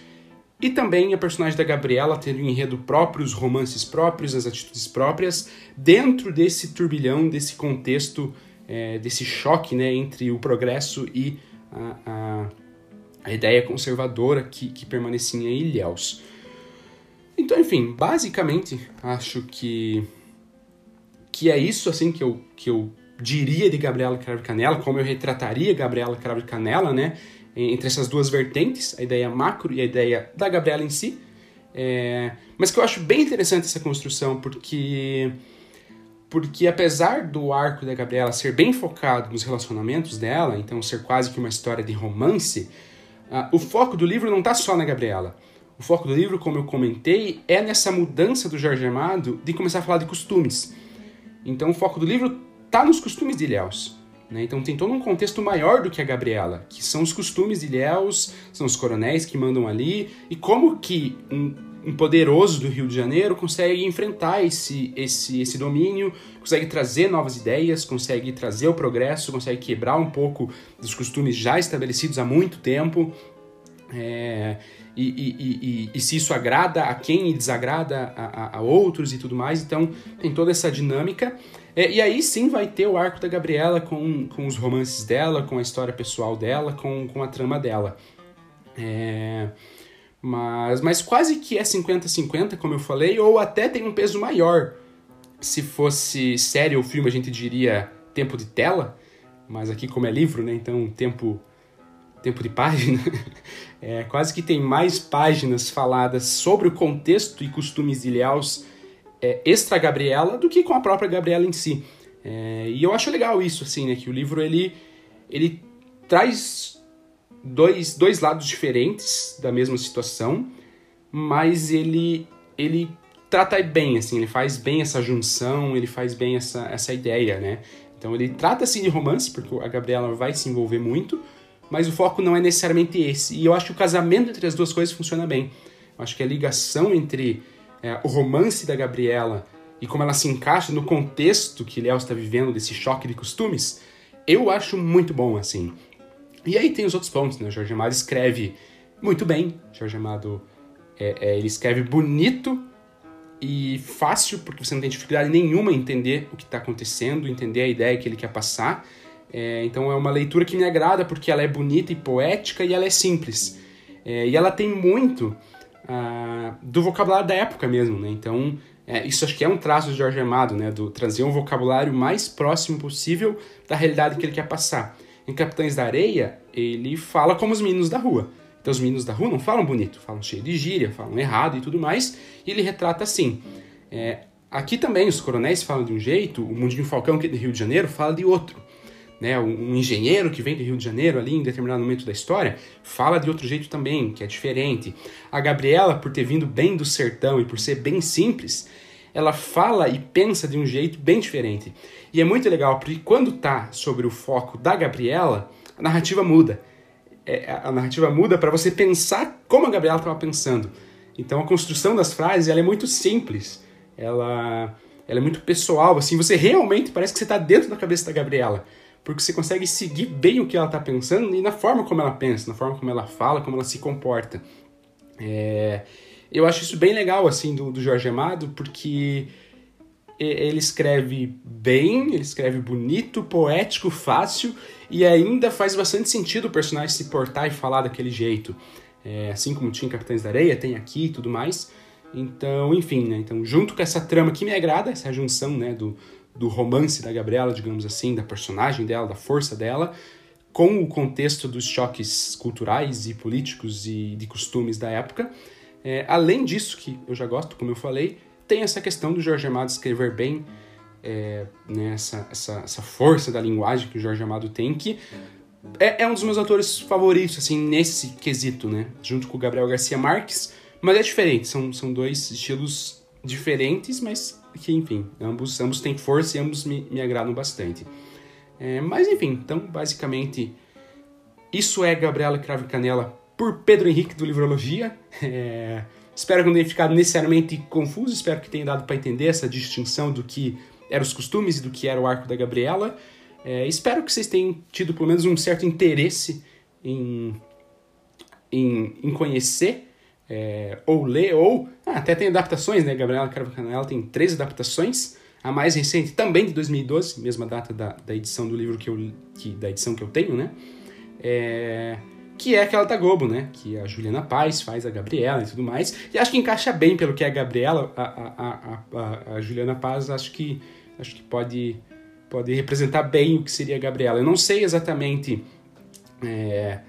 e também a personagem da Gabriela tendo um enredo próprio, os romances próprios, as atitudes próprias, dentro desse turbilhão, desse contexto, é, desse choque né, entre o progresso e a, a, a ideia conservadora que, que permanecia em Ilhéus. Então, enfim, basicamente, acho que que é isso assim que eu, que eu diria de Gabriela Cravo Canela, como eu retrataria Gabriela Cravo Canela, né? Entre essas duas vertentes, a ideia macro e a ideia da Gabriela em si. É, mas que eu acho bem interessante essa construção, porque porque apesar do arco da Gabriela ser bem focado nos relacionamentos dela, então ser quase que uma história de romance, uh, o foco do livro não está só na Gabriela. O foco do livro, como eu comentei, é nessa mudança do Jorge Amado de começar a falar de costumes. Então o foco do livro está nos costumes de Ilhéus. Né? Então tem todo um contexto maior do que a Gabriela, que são os costumes de Ilhéus, são os coronéis que mandam ali, e como que um, um poderoso do Rio de Janeiro consegue enfrentar esse, esse, esse domínio, consegue trazer novas ideias, consegue trazer o progresso, consegue quebrar um pouco dos costumes já estabelecidos há muito tempo. É, e, e, e, e, se isso agrada a quem e desagrada a, a, a, outros e tudo mais. Então tem toda essa dinâmica. É, e aí sim vai ter o arco da Gabriela com, com os romances dela, com a história pessoal dela, com, com a trama dela. É, mas, mas quase que é 50-50, como eu falei, ou até tem um peso maior. Se fosse série ou filme, a gente diria tempo de tela, mas aqui, como é livro, né? Então, tempo tempo de página, é, quase que tem mais páginas faladas sobre o contexto e costumes de Ilhéus é, extra Gabriela do que com a própria Gabriela em si. É, e eu acho legal isso, assim, né, que o livro ele, ele traz dois, dois lados diferentes da mesma situação, mas ele, ele trata bem, assim, ele faz bem essa junção, ele faz bem essa, essa ideia, né? Então ele trata assim de romance, porque a Gabriela vai se envolver muito, mas o foco não é necessariamente esse. E eu acho que o casamento entre as duas coisas funciona bem. Eu acho que a ligação entre é, o romance da Gabriela e como ela se encaixa no contexto que Léo está vivendo desse choque de costumes, eu acho muito bom, assim. E aí tem os outros pontos, né? O Jorge Amado escreve muito bem. O Jorge Amado, é, é, ele escreve bonito e fácil, porque você não tem dificuldade nenhuma em entender o que está acontecendo, entender a ideia que ele quer passar. É, então é uma leitura que me agrada porque ela é bonita e poética e ela é simples. É, e ela tem muito uh, do vocabulário da época mesmo, né? Então é, isso acho que é um traço de Jorge Amado, né? Do trazer um vocabulário mais próximo possível da realidade que ele quer passar. Em Capitães da Areia, ele fala como os meninos da rua. Então os meninos da rua não falam bonito, falam cheio de gíria, falam errado e tudo mais. E ele retrata assim. É, aqui também os coronéis falam de um jeito, o Mundinho Falcão, que é Rio de Janeiro, fala de outro né, um engenheiro que vem do Rio de Janeiro ali em determinado momento da história, fala de outro jeito também, que é diferente. A Gabriela, por ter vindo bem do sertão e por ser bem simples, ela fala e pensa de um jeito bem diferente. E é muito legal, porque quando tá sobre o foco da Gabriela, a narrativa muda. É, a narrativa muda para você pensar como a Gabriela estava pensando. Então a construção das frases ela é muito simples. Ela, ela é muito pessoal, assim, você realmente parece que você está dentro da cabeça da Gabriela porque você consegue seguir bem o que ela está pensando e na forma como ela pensa, na forma como ela fala, como ela se comporta. É, eu acho isso bem legal, assim, do, do Jorge Amado, porque ele escreve bem, ele escreve bonito, poético, fácil, e ainda faz bastante sentido o personagem se portar e falar daquele jeito. é, assim como tinha Capitães da Areia, tem aqui e tudo mais. Então, enfim, né? Então, junto com essa trama que me agrada, essa junção, né, do, do romance da Gabriela, digamos assim, da personagem dela, da força dela, com o contexto dos choques culturais e políticos e de costumes da época. É, além disso, que eu já gosto, como eu falei, tem essa questão do Jorge Amado escrever bem, é, né, essa, essa, essa força da linguagem que o Jorge Amado tem, que é, é, um dos meus autores favoritos, assim, nesse quesito, né? Junto com o Gabriel Garcia Marques, mas é diferente, são, são dois estilos diferentes, mas que, enfim, ambos, ambos têm força e ambos me, me agradam bastante. É, mas, enfim, então, basicamente, isso é Gabriela Cravo Canela por Pedro Henrique do Livrologia. É, espero que não tenha ficado necessariamente confuso, espero que tenha dado para entender essa distinção do que eram os costumes e do que era o arco da Gabriela. É, espero que vocês tenham tido pelo menos um certo interesse em, em, em conhecer é, ou ler, ou ah, até tem adaptações, né? Gabriela Carvacanella tem três adaptações. A mais recente também de 2012, mesma data da, da edição do livro que eu que, da edição que eu tenho, né? É, que é aquela da Globo, né? Que a Juliana Paz faz a Gabriela e tudo mais. E acho que encaixa bem pelo que é a Gabriela, a, a, a, a, Juliana Paz, acho que acho que pode pode representar bem o que seria a Gabriela. Eu não sei exatamente é,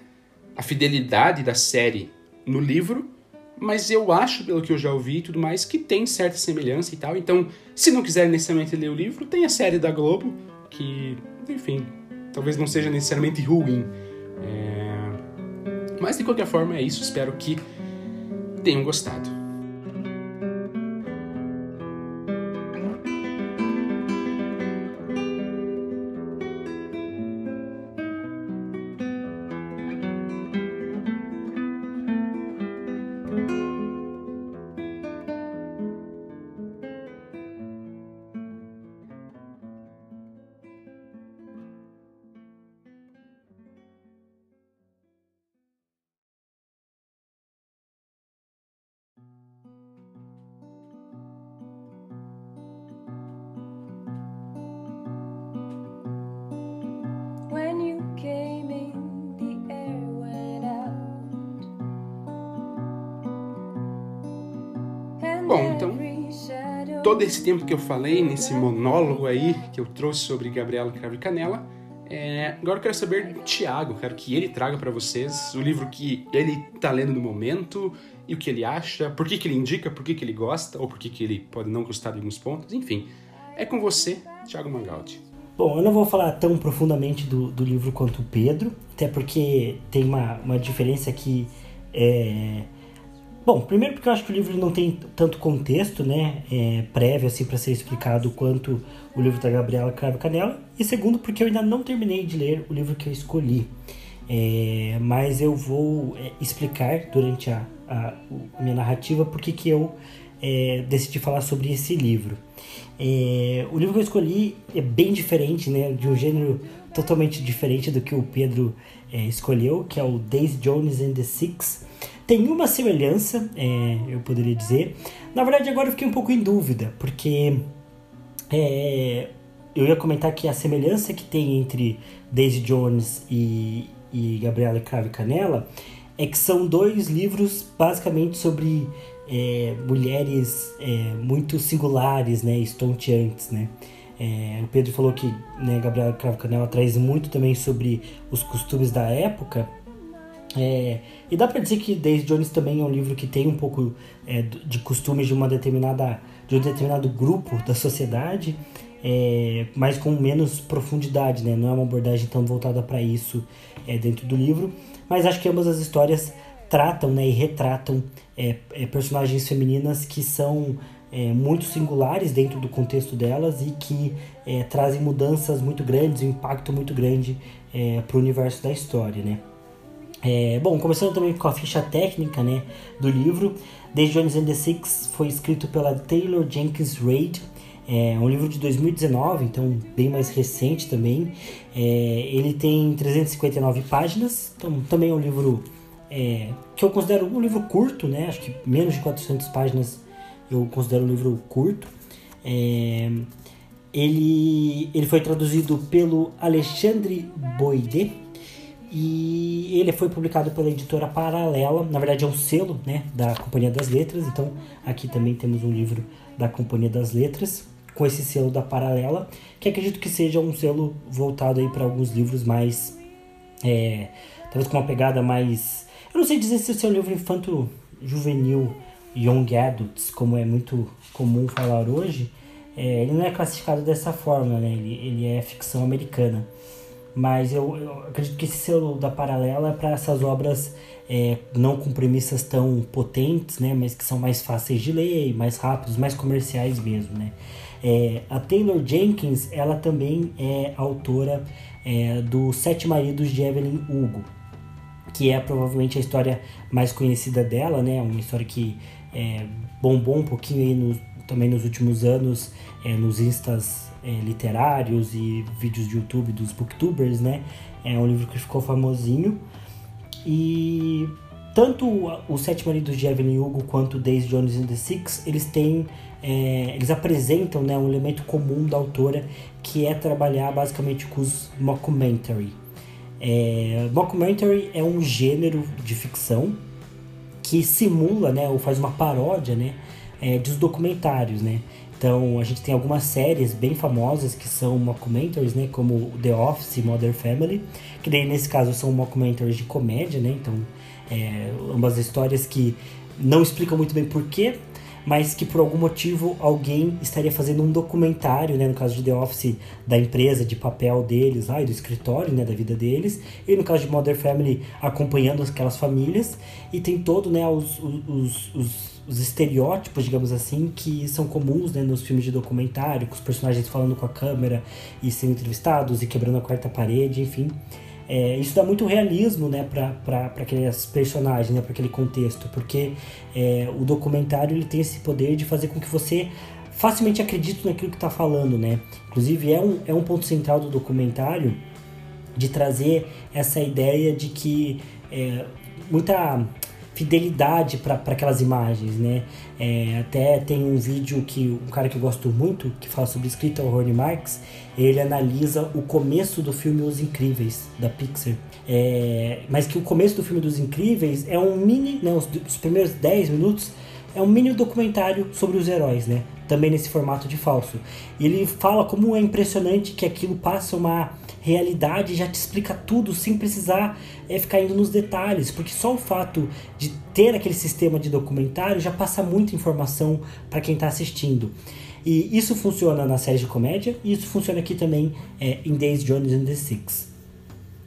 a fidelidade da série no livro, mas eu acho, pelo que eu já ouvi e tudo mais, que tem certa semelhança e tal. Então, se não quiser necessariamente ler o livro, tem a série da Globo, que, enfim, talvez não seja necessariamente ruim. É... Mas de qualquer forma é isso, espero que tenham gostado. Todo esse tempo que eu falei, nesse monólogo aí que eu trouxe sobre Gabriela Cravo e Canela, é, agora eu quero saber do Tiago, quero que ele traga para vocês o livro que ele tá lendo no momento e o que ele acha, por que, que ele indica, por que, que ele gosta, ou por que, que ele pode não gostar de alguns pontos, enfim. É com você, Tiago Mangaldi. Bom, eu não vou falar tão profundamente do, do livro quanto o Pedro, até porque tem uma, uma diferença que é, Bom, primeiro porque eu acho que o livro não tem tanto contexto, né, é, prévio assim para ser explicado quanto o livro da Gabriela Cravo Canela, e segundo porque eu ainda não terminei de ler o livro que eu escolhi. É, mas eu vou é, explicar durante a, a, a, minha narrativa porque que eu é, decidi falar sobre esse livro. É, o livro que eu escolhi é bem diferente, né, de um gênero totalmente diferente do que o Pedro é, escolheu, que é o Daisy Jones and the Six tem uma semelhança, é, eu poderia dizer. Na verdade, agora eu fiquei um pouco em dúvida, porque é, eu ia comentar que a semelhança que tem entre Daisy Jones e, e Gabriela Crave Canela é que são dois livros basicamente sobre é, mulheres é, muito singulares, né, estonteantes, né. É, o Pedro falou que né, Gabriela Cravo Canela traz muito também sobre os costumes da época é, e dá para dizer que Daisy Jones também é um livro que tem um pouco é, de costumes de uma determinada de um determinado grupo da sociedade, é, mas com menos profundidade, né? Não é uma abordagem tão voltada para isso é, dentro do livro, mas acho que ambas as histórias tratam, né, e retratam é, é, personagens femininas que são muito singulares dentro do contexto delas e que trazem mudanças muito grandes, um impacto muito grande para o universo da história, né? É, bom, começando também com a ficha técnica né, do livro, The Jones and the Six foi escrito pela Taylor Jenkins Reid, é um livro de 2019, então bem mais recente também. É, ele tem 359 páginas, então também é um livro é, que eu considero um livro curto, né? Acho que menos de 400 páginas eu considero um livro curto. É, ele, ele foi traduzido pelo Alexandre Boide e ele foi publicado pela editora Paralela, na verdade é um selo né, da Companhia das Letras, então aqui também temos um livro da Companhia das Letras com esse selo da Paralela, que acredito que seja um selo voltado aí para alguns livros mais é, talvez com uma pegada mais, eu não sei dizer se é um livro infanto juvenil young adults, como é muito comum falar hoje, é, ele não é classificado dessa forma, né? Ele, ele é ficção americana. Mas eu, eu acredito que esse selo da Paralela é para essas obras é, não com premissas tão potentes, né? Mas que são mais fáceis de ler, mais rápidos, mais comerciais mesmo, né? É, a Taylor Jenkins, ela também é autora é, do Sete Maridos de Evelyn Hugo, que é provavelmente a história mais conhecida dela, né? Uma história que é, bombou um pouquinho aí no, também nos últimos anos é, nos instas é, literários e vídeos de YouTube dos booktubers, né? É um livro que ficou famosinho. E tanto o Sete Maridos de Evelyn Hugo quanto Days Jones and the Six, eles têm é, eles apresentam né, um elemento comum da autora que é trabalhar basicamente com os mockumentary. É, mockumentary é um gênero de ficção que simula, né, ou faz uma paródia, né, é, dos documentários, né. Então a gente tem algumas séries bem famosas que são mockumentaries, né, como The Office e Modern Family, que daí nesse caso são mockumentaries de comédia, né. Então é, ambas histórias que não explicam muito bem porquê, mas que por algum motivo alguém estaria fazendo um documentário, né, no caso de The Office, da empresa, de papel deles lá e do escritório, né, da vida deles, e no caso de Modern Family, acompanhando aquelas famílias, e tem todo, né, os, os, os, os estereótipos, digamos assim, que são comuns, né, nos filmes de documentário, com os personagens falando com a câmera e sendo entrevistados e quebrando a quarta parede, enfim. É, isso dá muito realismo né, para aqueles personagens, né, para aquele contexto, porque é, o documentário ele tem esse poder de fazer com que você facilmente acredite naquilo que está falando. Né? Inclusive, é um, é um ponto central do documentário de trazer essa ideia de que é, muita fidelidade para aquelas imagens, né? É, até tem um vídeo que um cara que eu gosto muito, que fala sobre escrita, o Ronnie Marx, ele analisa o começo do filme Os Incríveis, da Pixar. É, mas que o começo do filme dos Incríveis é um mini, né, os, os primeiros 10 minutos, é um mini documentário sobre os heróis, né? Também nesse formato de falso. E ele fala como é impressionante que aquilo passa uma realidade já te explica tudo sem precisar é, ficar indo nos detalhes, porque só o fato de ter aquele sistema de documentário já passa muita informação para quem está assistindo. E isso funciona na série de comédia e isso funciona aqui também é, em Days Jones and the Six.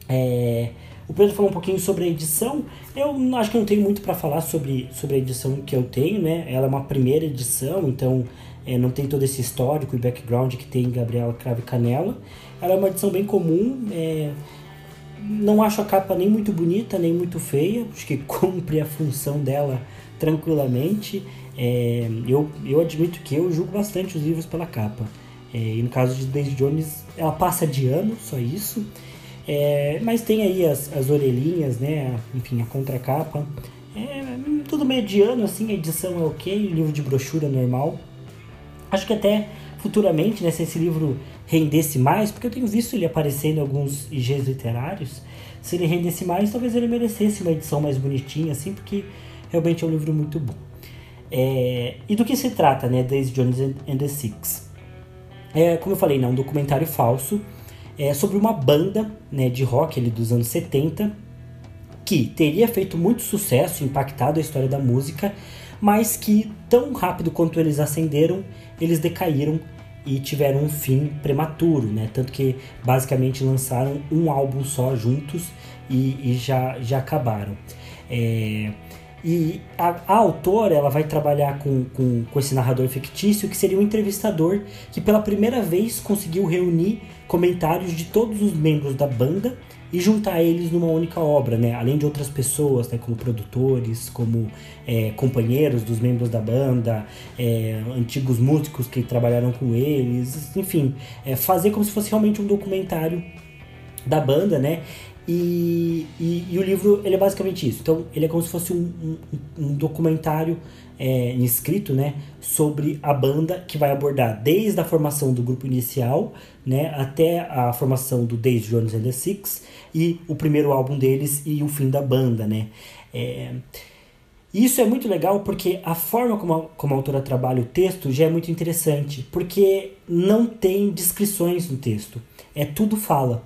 É, o Pedro falou um pouquinho sobre a edição. Eu acho que não tenho muito para falar sobre, sobre a edição que eu tenho, né? Ela é uma primeira edição, então é, não tem todo esse histórico e background que tem Gabriela Crave Canela. Ela é uma edição bem comum, é, não acho a capa nem muito bonita, nem muito feia, acho que cumpre a função dela tranquilamente. É, eu, eu admito que eu julgo bastante os livros pela capa. É, e no caso de Daisy Jones, ela passa de ano, só isso. É, mas tem aí as, as orelhinhas, né? Enfim, a contracapa. É, tudo mediano, assim, a edição é ok, livro de brochura normal. Acho que até futuramente, né, se esse livro rendesse mais, porque eu tenho visto ele aparecer em alguns IGs literários, se ele rendesse mais, talvez ele merecesse uma edição mais bonitinha, assim, porque realmente é um livro muito bom. É, e do que se trata, né, Daisy Jones and the Six? É, como eu falei, né, um documentário falso é, sobre uma banda né, de rock ali, dos anos 70 que teria feito muito sucesso, impactado a história da música, mas que tão rápido quanto eles ascenderam, eles decaíram e tiveram um fim prematuro, né? Tanto que basicamente lançaram um álbum só juntos e, e já, já acabaram. É, e a, a, autora ela vai trabalhar com, com, com esse narrador fictício que seria um entrevistador que pela primeira vez conseguiu reunir comentários de todos os membros da banda e juntar eles numa única obra, né? Além de outras pessoas, né? Como produtores, como é, companheiros dos membros da banda, é, antigos músicos que trabalharam com eles, enfim, é, fazer como se fosse realmente um documentário da banda, né? E, e, e, o livro ele é basicamente isso. Então ele é como se fosse um, um, um documentário é, escrito, né, sobre a banda que vai abordar desde a formação do grupo inicial, né, até a formação do Days Jones and the Six e o primeiro álbum deles e o fim da banda, né. É, isso é muito legal porque a forma como a, como a autora trabalha o texto já é muito interessante, porque não tem descrições no texto, é tudo fala.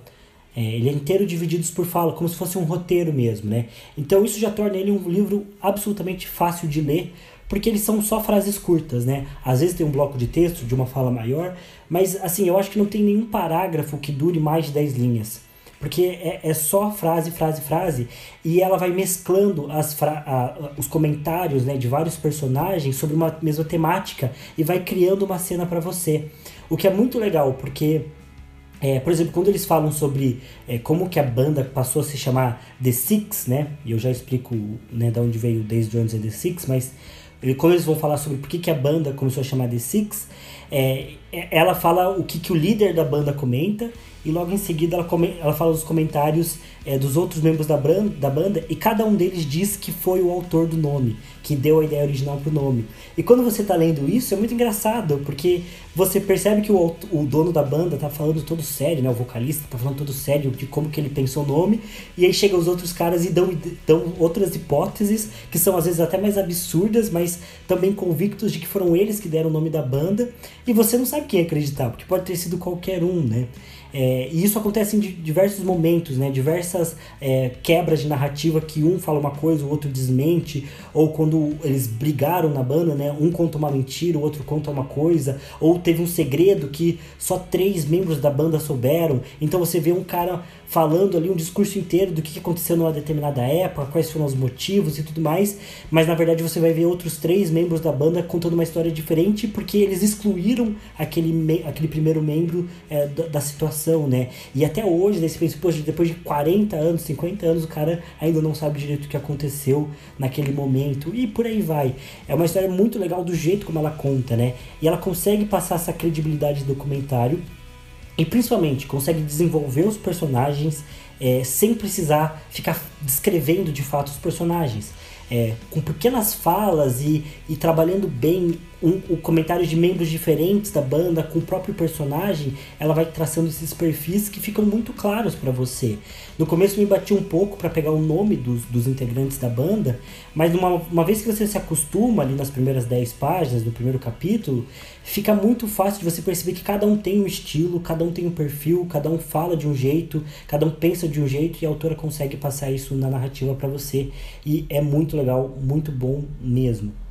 É, ele é inteiro dividido por fala, como se fosse um roteiro mesmo, né? Então isso já torna ele um livro absolutamente fácil de ler, porque eles são só frases curtas, né? Às vezes tem um bloco de texto de uma fala maior, mas assim, eu acho que não tem nenhum parágrafo que dure mais de 10 linhas. Porque é, é só frase, frase, frase, e ela vai mesclando as a, os comentários né, de vários personagens sobre uma mesma temática e vai criando uma cena para você. O que é muito legal, porque é, por exemplo, quando eles falam sobre é, como que a banda passou a se chamar The Six, né? E eu já explico né, de onde veio Days Jones and The Six, mas quando eles vão falar sobre por que, que a banda começou a chamar The Six, é, é, ela fala o que, que o líder da banda comenta e logo em seguida ela, come, ela fala os comentários é, dos outros membros da, brand, da banda e cada um deles diz que foi o autor do nome, que deu a ideia original pro nome. E quando você tá lendo isso é muito engraçado, porque você percebe que o, o dono da banda tá falando todo sério, né? O vocalista tá falando todo sério de como que ele pensou o nome, e aí chegam os outros caras e dão, dão outras hipóteses que são às vezes até mais absurdas, mas também convictos de que foram eles que deram o nome da banda, e você não sabe quem acreditar, porque pode ter sido qualquer um, né? É, e isso acontece em diversos momentos, né? Diversas é, quebras de narrativa que um fala uma coisa, o outro desmente, ou quando eles brigaram na banda, né? Um conta uma mentira, o outro conta uma coisa, ou teve um segredo que só três membros da banda souberam. Então você vê um cara falando ali um discurso inteiro do que aconteceu numa determinada época, quais foram os motivos e tudo mais, mas na verdade você vai ver outros três membros da banda contando uma história diferente porque eles excluíram aquele, aquele primeiro membro é, da, da, situação, né? E até hoje, você pensa, depois de 40 anos, 50 anos, o cara ainda não sabe direito o que aconteceu naquele momento e por aí vai. É uma história muito legal do jeito como ela conta, né? E ela consegue passar essa credibilidade do documentário e principalmente consegue desenvolver os personagens é, sem precisar ficar descrevendo de fato os personagens. É, com pequenas falas e, e trabalhando bem um, o comentário de membros diferentes da banda com o próprio personagem, ela vai traçando esses perfis que ficam muito claros para você. No começo me bati um pouco para pegar o nome dos, dos integrantes da banda, mas uma, uma vez que você se acostuma ali nas primeiras 10 páginas, no primeiro capítulo, fica muito fácil de você perceber que cada um tem um estilo, cada um tem um perfil, cada um fala de um jeito, cada um pensa de um jeito e a autora consegue passar isso na narrativa para você. E é muito legal, muito bom mesmo.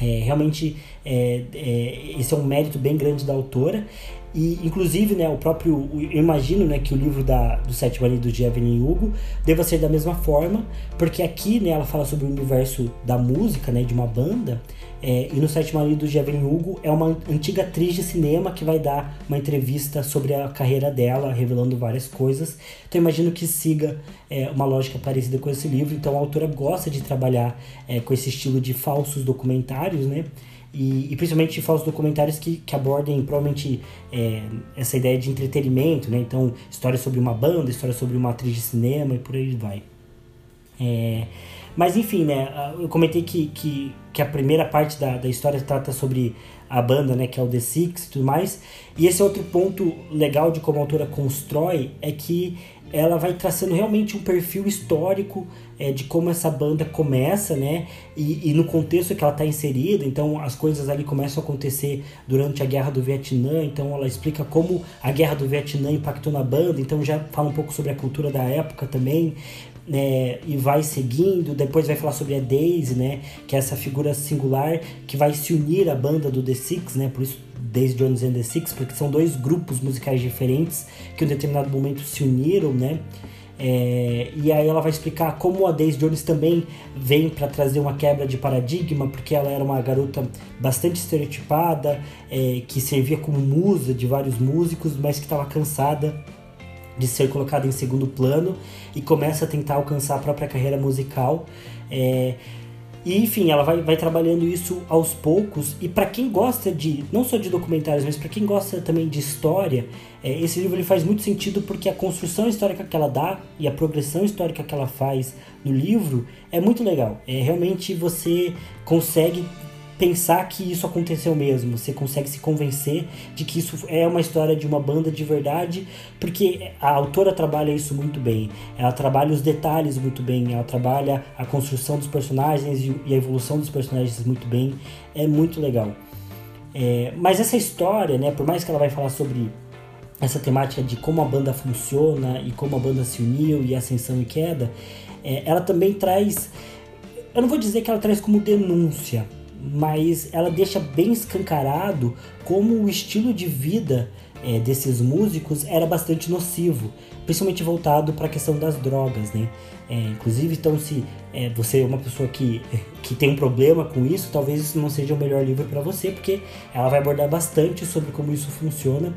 É, realmente é, é, esse é um mérito bem grande da autora. E inclusive né o próprio eu imagino né que o livro da do Sete Maridos de Evelyn Hugo deva ser da mesma forma porque aqui né ela fala sobre o universo da música né de uma banda é, e no Sete Maridos de Evelyn Hugo é uma antiga atriz de cinema que vai dar uma entrevista sobre a carreira dela, revelando várias coisas. Então imagino que siga é, uma lógica parecida com esse livro. Então a autora gosta de trabalhar é, com esse estilo de falsos documentários, né? E, e, principalmente falsos documentários que, que abordem provavelmente é, essa ideia de entretenimento, né? Então, história sobre uma banda, história sobre uma atriz de cinema e por aí vai. É, mas enfim, né? Eu comentei que, que, que a primeira parte da, da história trata sobre a banda, né? Que é o The Six e tudo mais. E esse outro ponto legal de como a autora constrói é que ela vai traçando realmente um perfil histórico é, de como essa banda começa, né? E, e no contexto que ela está inserida, então as coisas ali começam a acontecer durante a Guerra do Vietnã, então ela explica como a Guerra do Vietnã impactou na banda, então já fala um pouco sobre a cultura da época também né, e vai seguindo. Depois vai falar sobre a Daisy, né, que é essa figura singular que vai se unir à banda do The Six, né, por isso Daisy Jones and The Six, porque são dois grupos musicais diferentes que em um determinado momento se uniram, né. É, e aí ela vai explicar como a Daisy Jones também vem para trazer uma quebra de paradigma, porque ela era uma garota bastante estereotipada, é, que servia como musa de vários músicos, mas que estava cansada de ser colocada em segundo plano e começa a tentar alcançar a própria carreira musical. É, E enfim, ela vai, vai trabalhando isso aos poucos. E para quem gosta de, não só de documentários, mas para quem gosta também de história, é, esse livro ele faz muito sentido porque a construção histórica que ela dá e a progressão histórica que ela faz no livro é muito legal. É realmente você consegue pensar que isso aconteceu mesmo, você consegue se convencer de que isso é uma história de uma banda de verdade, porque a autora trabalha isso muito bem. Ela trabalha os detalhes muito bem, ela trabalha a construção dos personagens e a evolução dos personagens muito bem. É muito legal. É, mas essa história, né, por mais que ela vai falar sobre essa temática de como a banda funciona e como a banda se uniu e ascensão e queda, é, ela também traz. Eu não vou dizer que ela traz como denúncia, mas ela deixa bem escancarado como o estilo de vida é, desses músicos era bastante nocivo, principalmente voltado para a questão das drogas, né? É, inclusive, então, se é, você é uma pessoa que, que tem um problema com isso, talvez isso não seja o melhor livro para você, porque ela vai abordar bastante sobre como isso funciona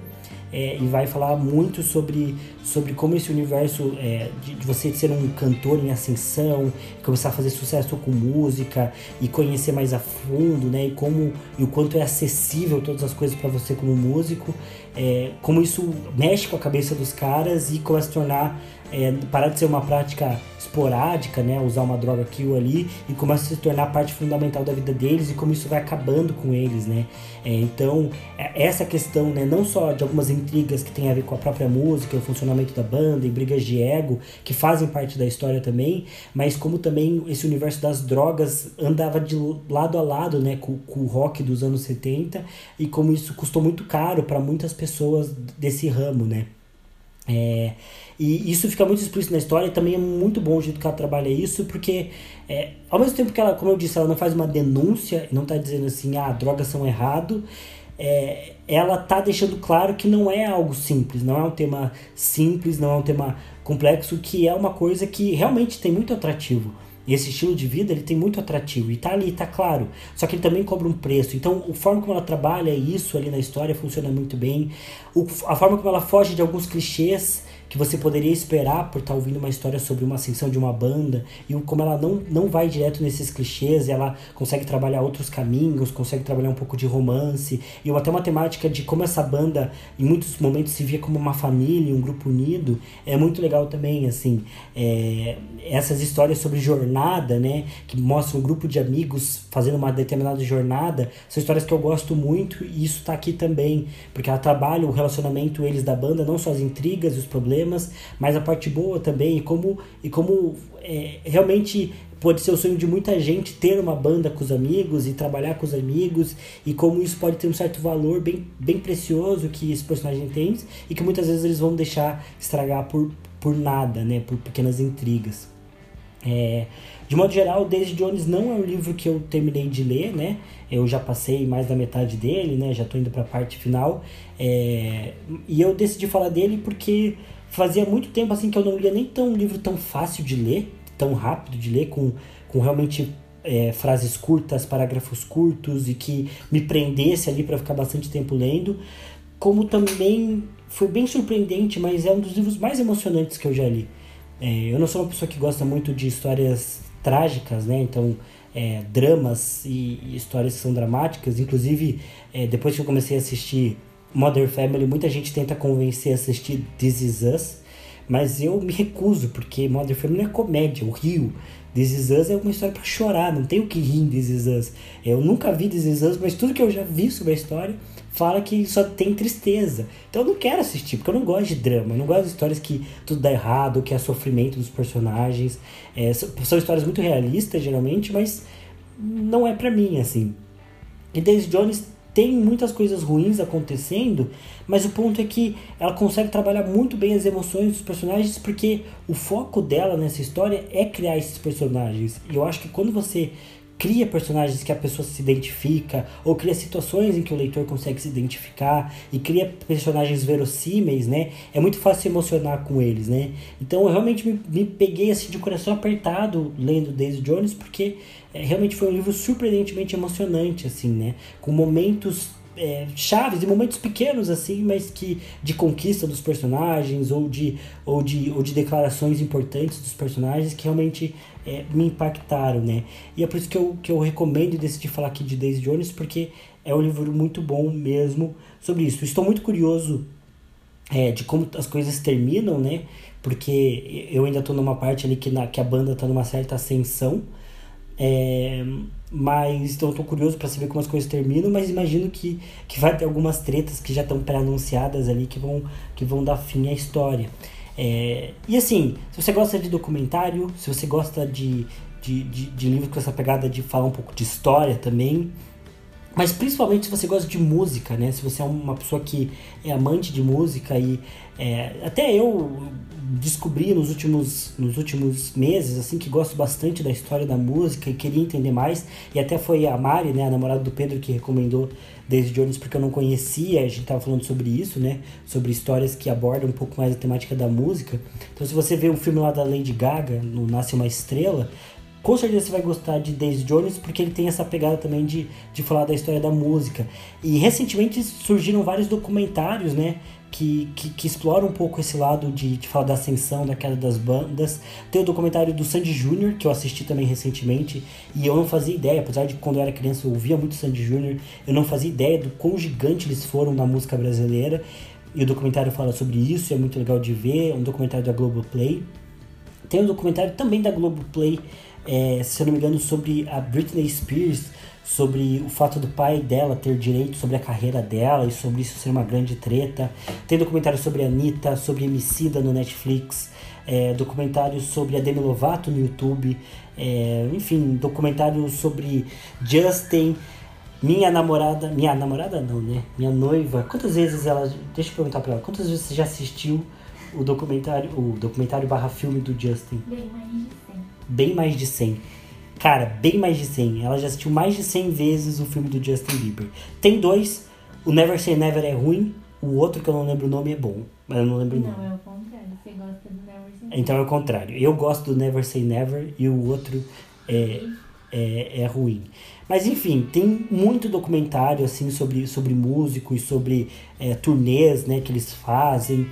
é, e vai falar muito sobre, sobre como esse universo é, de, de, você ser um cantor em ascensão, começar a fazer sucesso com música e conhecer mais a fundo, né? E como e o quanto é acessível todas as coisas para você como músico, é, como isso mexe com a cabeça dos caras e começa a tornar é, parar de ser uma prática esporádica, né, usar uma droga aqui ou ali, e começa a se tornar parte fundamental da vida deles e como isso vai acabando com eles, né. É, então, é, essa questão, né, não só de algumas intrigas que tem a ver com a própria música, o funcionamento da banda, e brigas de ego, que fazem parte da história também, mas como também esse universo das drogas andava de lado a lado, né, com, com o rock dos anos 70, e como isso custou muito caro para muitas pessoas desse ramo, né. É, e isso fica muito explícito na história e também é muito bom o jeito que ela trabalha isso, porque é, ao mesmo tempo que ela, como eu disse, ela não faz uma denúncia, não está dizendo assim, ah, drogas são errado, é, ela tá deixando claro que não é algo simples, não é um tema simples, não é um tema complexo, que é uma coisa que realmente tem muito atrativo. Esse estilo de vida ele tem muito atrativo e tá ali, tá claro. Só que ele também cobra um preço. Então, a forma como ela trabalha isso ali na história funciona muito bem. O, a forma como ela foge de alguns clichês que você poderia esperar por estar tá ouvindo uma história sobre uma ascensão de uma banda e como ela não, não vai direto nesses clichês, ela consegue trabalhar outros caminhos, consegue trabalhar um pouco de romance e até uma temática de como essa banda em muitos momentos se via como uma família, um grupo unido, é muito legal também, assim, é, essas histórias sobre jornada, né, que mostram um grupo de amigos fazendo uma determinada jornada, são histórias que eu gosto muito e isso está aqui também, porque ela trabalha o relacionamento eles da banda, não só as intrigas e os problemas problemas, mas a parte boa também, e como, e como é, realmente pode ser o sonho de muita gente ter uma banda com os amigos e trabalhar com os amigos, e como isso pode ter um certo valor bem, bem precioso que esse personagem tem, e que muitas vezes eles vão deixar estragar por, por nada, né, por pequenas intrigas. É, de modo geral, Daisy Jones não é um livro que eu terminei de ler, né? Eu já passei mais da metade dele, né? Já estou indo para a parte final. É, e eu decidi falar dele porque fazia muito tempo assim que eu não lia nem tão um livro tão fácil de ler, tão rápido de ler, com, com realmente é, frases curtas, parágrafos curtos e que me prendesse ali para ficar bastante tempo lendo. Como também foi bem surpreendente, mas é um dos livros mais emocionantes que eu já li. É, eu não sou uma pessoa que gosta muito de histórias trágicas, né? Então, é, dramas e, e, histórias que são dramáticas. Inclusive, é, depois que eu comecei a assistir Mother Family, muita gente tenta convencer a assistir This Is Us, mas eu me recuso, porque Mother Family é comédia, o rio. This Is Us é uma história para chorar, não tem o que rir em This Is Us. Eu nunca vi This Is Us, mas tudo que eu já vi sobre a história fala que só tem tristeza. Então eu não quero assistir, porque eu não gosto de drama, eu não gosto de histórias que tudo dá errado, que é sofrimento dos personagens. É, são histórias muito realistas, geralmente, mas não é para mim, assim. E Daisy Jones tem muitas coisas ruins acontecendo, mas o ponto é que ela consegue trabalhar muito bem as emoções dos personagens, porque o foco dela nessa história é criar esses personagens. E eu acho que quando você cria personagens que a pessoa se identifica, ou cria situações em que o leitor consegue se identificar, e cria personagens verossímeis, né? É muito fácil se emocionar com eles, né? Então eu realmente me, me peguei assim de coração apertado lendo Daisy Jones, porque é, realmente foi um livro surpreendentemente emocionante, assim, né? Com momentos é, chaves, de momentos pequenos assim, mas que de conquista dos personagens ou de, ou de, ou de declarações importantes dos personagens que realmente é, me impactaram, né? E é por isso que eu, que eu recomendo e decidi falar aqui de Daisy Jones, porque é um livro muito bom mesmo sobre isso. Estou muito curioso é, de como as coisas terminam, né? Porque eu ainda estou numa parte ali que, na, que a banda está numa certa ascensão. É, mas então eu tô curioso para saber como as coisas terminam, mas imagino que, que vai ter algumas tretas que já estão pré-anunciadas ali que vão, que vão dar fim à história. É, e assim, se você gosta de documentário, se você gosta de, de, de, de livro com essa pegada de falar um pouco de história também, mas principalmente se você gosta de música, né? Se você é uma pessoa que é amante de música e é, até eu descobri nos últimos, nos últimos meses, assim, que gosto bastante da história da música e queria entender mais. E até foi a Mari, né, a namorada do Pedro, que recomendou Daisy Jones porque eu não conhecia. A gente tava falando sobre isso, né? Sobre histórias que abordam um pouco mais a temática da música. Então, se você vê um filme lá da Lady Gaga, no Nasce uma Estrela, com certeza você vai gostar de Daisy Jones porque ele tem essa pegada também de, de falar da história da música. E recentemente surgiram vários documentários, né? Que, que, que exploram um pouco esse lado de, de falar da ascensão, da queda das bandas. Tem o documentário do Sandy Júnior, que eu assisti também recentemente, e eu não fazia ideia, apesar de quando eu era criança eu ouvia muito Sandy Júnior, eu não fazia ideia do quão gigante eles foram na música brasileira. E o documentário fala sobre isso, é muito legal de ver, é um documentário da Globoplay. Tem um documentário também da Globoplay é, se eu não me engano, sobre a Britney Spears, sobre o fato do pai dela ter direito sobre a carreira dela e sobre isso ser uma grande treta. Tem documentário sobre a Anitta, sobre Emicida no Netflix, é, documentário sobre a Demi Lovato no YouTube, é, enfim, documentário sobre Justin, minha namorada, minha namorada não, né? Minha noiva. Quantas vezes ela, deixa eu perguntar pra ela, quantas vezes você já assistiu o documentário, o documentário barra filme do Justin? Bem mais de 100. bem mais de 100. Cara, bem mais de 100. Ela já assistiu mais de 100 vezes o filme do Justin Bieber. Tem dois. O Never Say Never é ruim. O outro, que eu não lembro o nome, é bom. Mas eu não lembro o nome. Não, é o contrário. Você gosta do Never Say Então é o contrário. Eu gosto do Never Say Never e o outro é, é, é ruim. Mas enfim, tem muito documentário assim sobre, sobre músico e sobre é, turnês né, que eles fazem.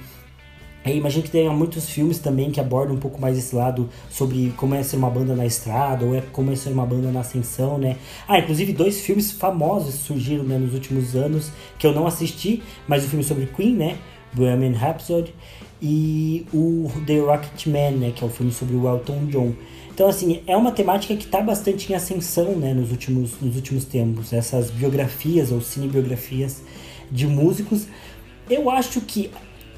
É, imagino que tenha muitos filmes também que abordam um pouco mais esse lado sobre como é ser uma banda na estrada ou é como é ser uma banda na ascensão, né? Ah, inclusive dois filmes famosos surgiram né, nos últimos anos que eu não assisti, mas o filme sobre Queen, né? Bohemian Rhapsody e o The Rocketman, né? Que é o filme sobre o Elton John. Então, assim, é uma temática que está bastante em ascensão, né? Nos últimos, nos últimos tempos. Essas biografias ou cinebiografias de músicos. Eu acho que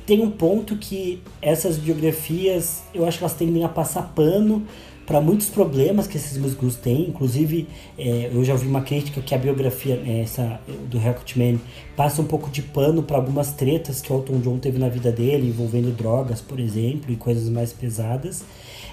tem um ponto que essas biografias, eu acho que elas tendem a passar pano para muitos problemas que esses músicos têm. Inclusive, é, eu já ouvi uma crítica que a biografia é, essa, do Rocketman passa um pouco de pano para algumas tretas que o Elton John teve na vida dele, envolvendo drogas, por exemplo, e coisas mais pesadas.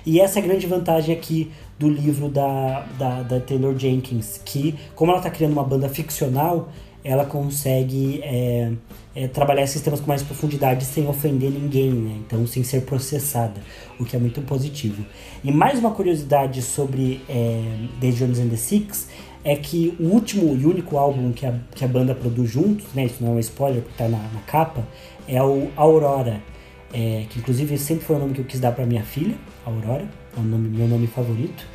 E essa é a grande vantagem aqui do livro da, da, da Taylor Jenkins, que, como ela está criando uma banda ficcional, ela consegue é, é, trabalhar esses temas com mais profundidade sem ofender ninguém, né? Então, sem ser processada, o que é muito positivo. E mais uma curiosidade sobre é, The Jones and the Six é que o último e único álbum que a, que a banda produz juntos, né? Isso não é um spoiler porque tá na, na capa, é o Aurora. É, que inclusive sempre foi o nome que eu quis dar para minha filha, Aurora, é o nome, meu nome favorito.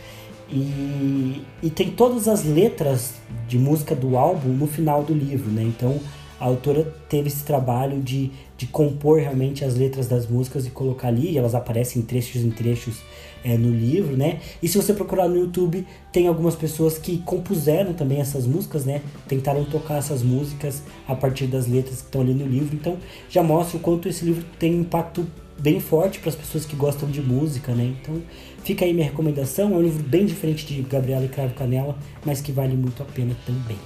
E, e tem todas as letras de música do álbum no final do livro, né? Então a autora teve esse trabalho de, de compor realmente as letras das músicas e colocar ali, e elas aparecem em trechos em trechos é, no livro, né? E se você procurar no YouTube, tem algumas pessoas que compuseram também essas músicas, né? Tentaram tocar essas músicas a partir das letras que estão ali no livro. Então já mostra o quanto esse livro tem um impacto bem forte para as pessoas que gostam de música, né? Então fica aí minha recomendação. É um livro bem diferente de Gabriela e Cravo Canela, mas que vale muito a pena também.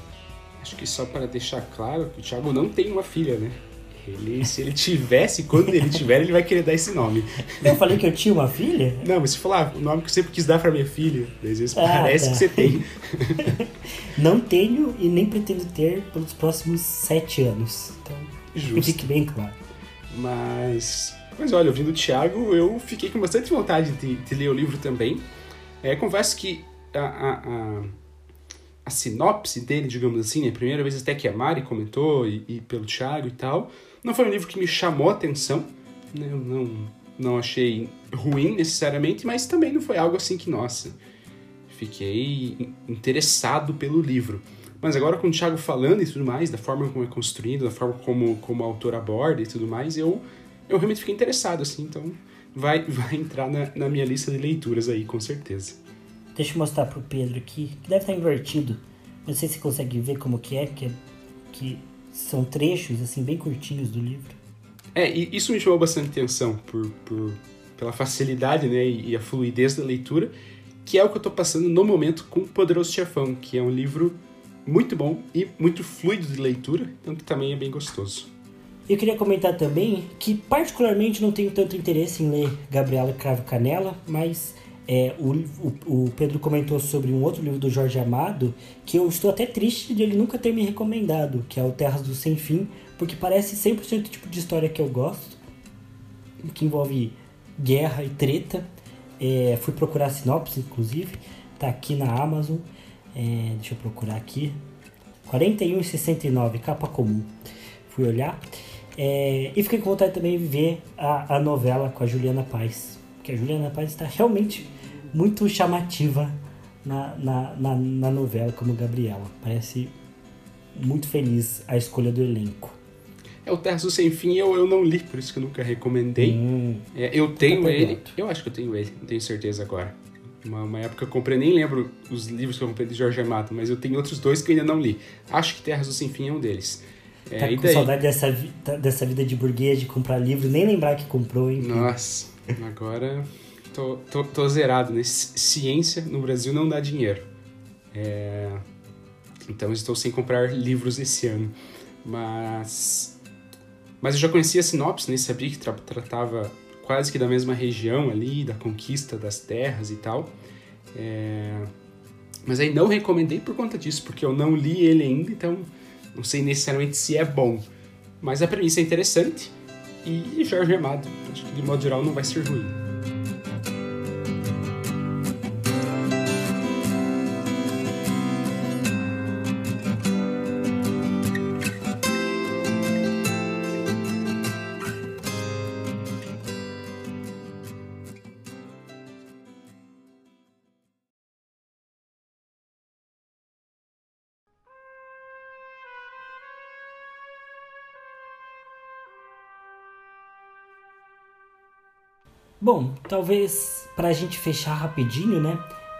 Acho que só para deixar claro que o Thiago não tem uma filha, né? Ele, se ele tivesse, quando ele tiver, ele vai querer dar esse nome. Eu falei que eu tinha uma filha? Não, mas se falar o nome que eu sempre quis dar pra minha filha, às vezes Ah, parece tá. que você tem. Não tenho e nem pretendo ter pelos próximos sete anos. Então, que Justo. fique bem claro. Mas, mas olha, ouvindo o Thiago, eu fiquei com bastante vontade de, de ler o livro também. É, confesso que a, a- a- a sinopse dele, digamos assim, né? Primeira vez até que a Mari comentou e, e pelo Thiago e tal. Não foi um livro que me chamou a atenção, né? Eu não, não achei ruim necessariamente, mas também não foi algo assim que, nossa, fiquei interessado pelo livro. Mas agora com o Thiago falando e tudo mais, da forma como é construído, da forma como, como o autor aborda e tudo mais, eu, eu realmente fiquei interessado, assim, então vai, vai entrar na, na minha lista de leituras aí, com certeza. Deixa eu mostrar pro Pedro aqui, que deve estar invertido. Não sei se você consegue ver como que é, que, é- que são trechos, assim, bem curtinhos do livro. É, e isso me chamou bastante atenção por, por, pela facilidade né, e a fluidez da leitura, que é o que eu tô passando no momento com o Poderoso Chefão, que é um livro muito bom e muito fluido de leitura, então que também é bem gostoso. Eu queria comentar também que particularmente não tenho tanto interesse em ler Gabriela Cravo Canela, mas é, o, o, o Pedro comentou sobre um outro livro do Jorge Amado que eu estou até triste de ele nunca ter me recomendado, que é o Terras do Sem Fim, porque parece 100% o tipo de história que eu gosto, que envolve guerra e treta. É, fui procurar a sinopse, inclusive, tá aqui na Amazon. É, deixa eu procurar aqui. 41,69, capa comum. Fui olhar. É, e fiquei com vontade também de ver a, a novela com a Juliana Paz. Porque a Juliana Paz está realmente muito chamativa na, na, na, na novela, como Gabriela. Parece muito feliz a escolha do elenco. É o Terras do Sem Fim, eu, eu não li, por isso que eu nunca recomendei. Hum, É, eu tenho Tá ele, eu acho que eu tenho ele, não tenho certeza agora. Uma, uma época eu comprei, nem lembro os livros que eu comprei de Jorge Amado, mas eu tenho outros dois que eu ainda não li. Acho que Terras do Sem Fim é um deles. É, tá com saudade dessa, vi- tá- dessa vida de burguês, de comprar livro, nem lembrar que comprou, hein? Nossa, agora tô, tô, tô zerado, né? Ci- Ciência no Brasil não dá dinheiro. É, Então estou sem comprar livros esse ano. Mas. Mas eu já conhecia a sinopse, né? Sabia que tra- tratava quase que da mesma região ali, da conquista das terras e tal. É, Mas aí não recomendei por conta disso, porque eu não li ele ainda, então não sei necessariamente se é bom. Mas a premissa é interessante e Jorge Amado, acho que de modo geral não vai ser ruim. Bom, talvez pra gente fechar rapidinho, né?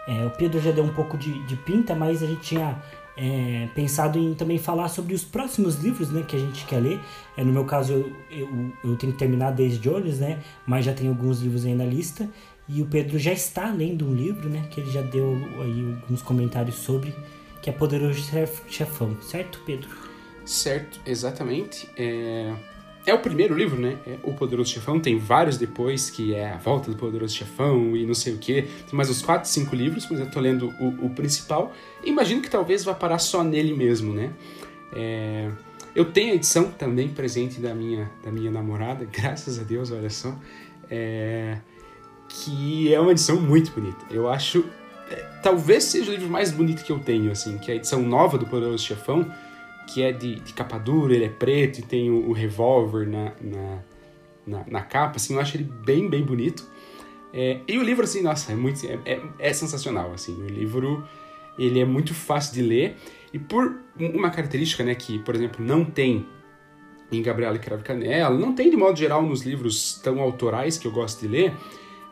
É, o Pedro já deu um pouco de, de pinta, mas a gente tinha é, pensado em também falar sobre os próximos livros né, que a gente quer ler. É, no meu caso, eu, eu, eu tenho que terminar Daisy Jones, né? Mas já tem alguns livros aí na lista. E o Pedro já está lendo um livro, né? Que ele já deu aí alguns comentários sobre, que é Poderoso Chef- Chefão, certo, Pedro? Certo, exatamente. É... é o primeiro livro, né? É o Poderoso Chefão. Tem vários depois, que é A Volta do Poderoso Chefão e não sei o quê. Tem mais uns 4, 5 livros, mas eu tô lendo o, o principal. Imagino que talvez vá parar só nele mesmo, né? É... Eu tenho a edição também presente da minha, da minha namorada, graças a Deus, olha só. É... Que é uma edição muito bonita. Eu acho. é, talvez seja o livro mais bonito que eu tenho, assim, que é a edição nova do Poderoso Chefão que é de, de capa dura, ele é preto e tem o, o revólver na, na, na, na capa, assim, eu acho ele bem, bem bonito. É, e o livro, assim, nossa, é muito, é, é, é sensacional, assim, o livro, ele é muito fácil de ler, e por uma característica, né, que, por exemplo, não tem em Gabriela Cravo Canela, não tem de modo geral nos livros tão autorais que eu gosto de ler,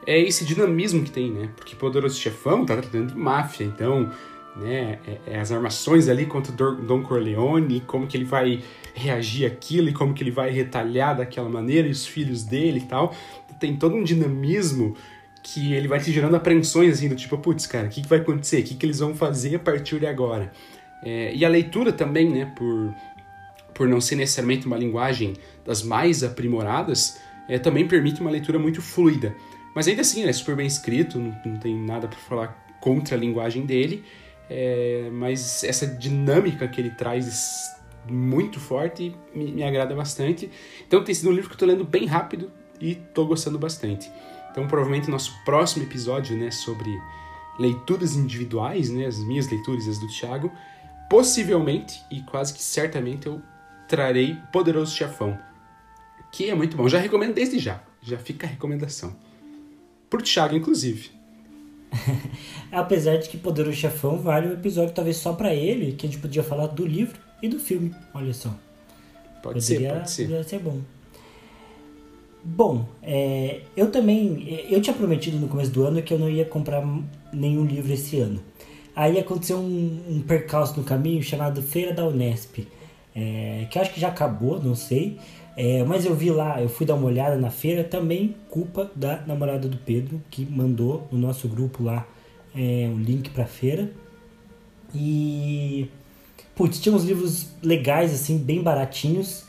é esse dinamismo que tem, né, porque Poderoso Chefão tá tratando de máfia, então né, é, é as armações ali contra o Don Corleone, como que ele vai reagir àquilo e como que ele vai retalhar daquela maneira, e os filhos dele e tal. Tem todo um dinamismo que ele vai te gerando apreensões, assim, do tipo, putz, cara, o que, que vai acontecer? O que, que eles vão fazer a partir de agora? É, e a leitura também, né, por, por não ser necessariamente uma linguagem das mais aprimoradas, é, também permite uma leitura muito fluida. Mas ainda assim, ele é super bem escrito, não, não tem nada para falar contra a linguagem dele, é, mas essa dinâmica que ele traz muito forte me, me agrada bastante. Então tem sido um livro que eu tô lendo bem rápido e tô gostando bastante. Então provavelmente nosso próximo episódio, né, sobre leituras individuais, né, as minhas leituras e as do Thiago, possivelmente e quase que certamente eu trarei Poderoso Chefão, que é muito bom. Já recomendo desde já. Já fica a recomendação. Por Thiago, inclusive. Apesar de que Poderoso Chefão vale um episódio talvez só pra ele, que a gente podia falar do livro e do filme. Olha só. Pode ser, Poderia- pode ser. Poderia ser bom. Bom, é, eu também. é, Eu tinha prometido no começo do ano que eu não ia comprar nenhum livro esse ano. Aí aconteceu um, um percalço no caminho chamado Feira da Unesp. É, que acho que já acabou, não sei. É, mas eu vi lá, eu fui dar uma olhada na feira, também culpa da namorada do Pedro, que mandou no nosso grupo lá é, um link pra feira. E. Putz, tinha uns livros legais, assim, bem baratinhos.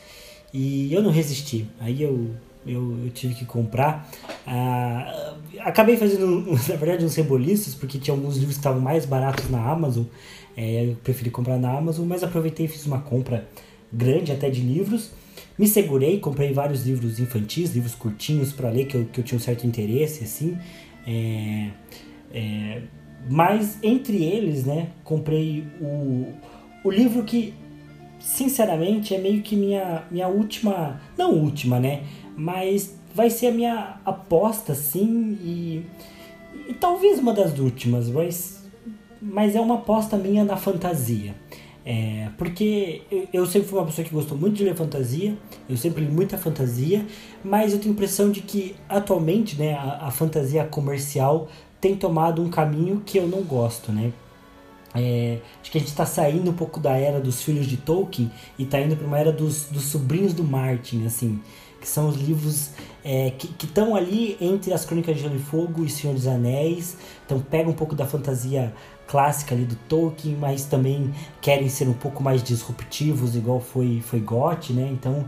E eu não resisti. Aí eu, eu, eu tive que comprar. Ah, acabei fazendo, na verdade, uns reboliços, porque tinha alguns livros que estavam mais baratos na Amazon. É, eu preferi comprar na Amazon, mas aproveitei e fiz uma compra grande até de livros. Me segurei, comprei vários livros infantis, livros curtinhos para ler, que eu, que eu tinha um certo interesse, assim. É, é, mas entre eles, né, comprei o, o livro que, sinceramente, é meio que minha, minha última. Não última, né? Mas vai ser a minha aposta, sim, e, e talvez uma das últimas, mas, mas é uma aposta minha na fantasia. É, porque eu- sempre fui uma pessoa que gostou muito de ler fantasia, eu sempre li muita fantasia, mas eu tenho a impressão de que atualmente né, a, a fantasia comercial tem tomado um caminho que eu não gosto, né? É, acho que a gente está saindo um pouco da era dos filhos de Tolkien e está indo para uma era dos, dos sobrinhos do Martin, assim, que são os livros é, que estão ali entre as Crônicas de Gelo e Fogo e Senhor dos Anéis. Então pega um pouco da fantasia clássica ali do Tolkien, mas também querem ser um pouco mais disruptivos, igual foi foi Goth, né? Então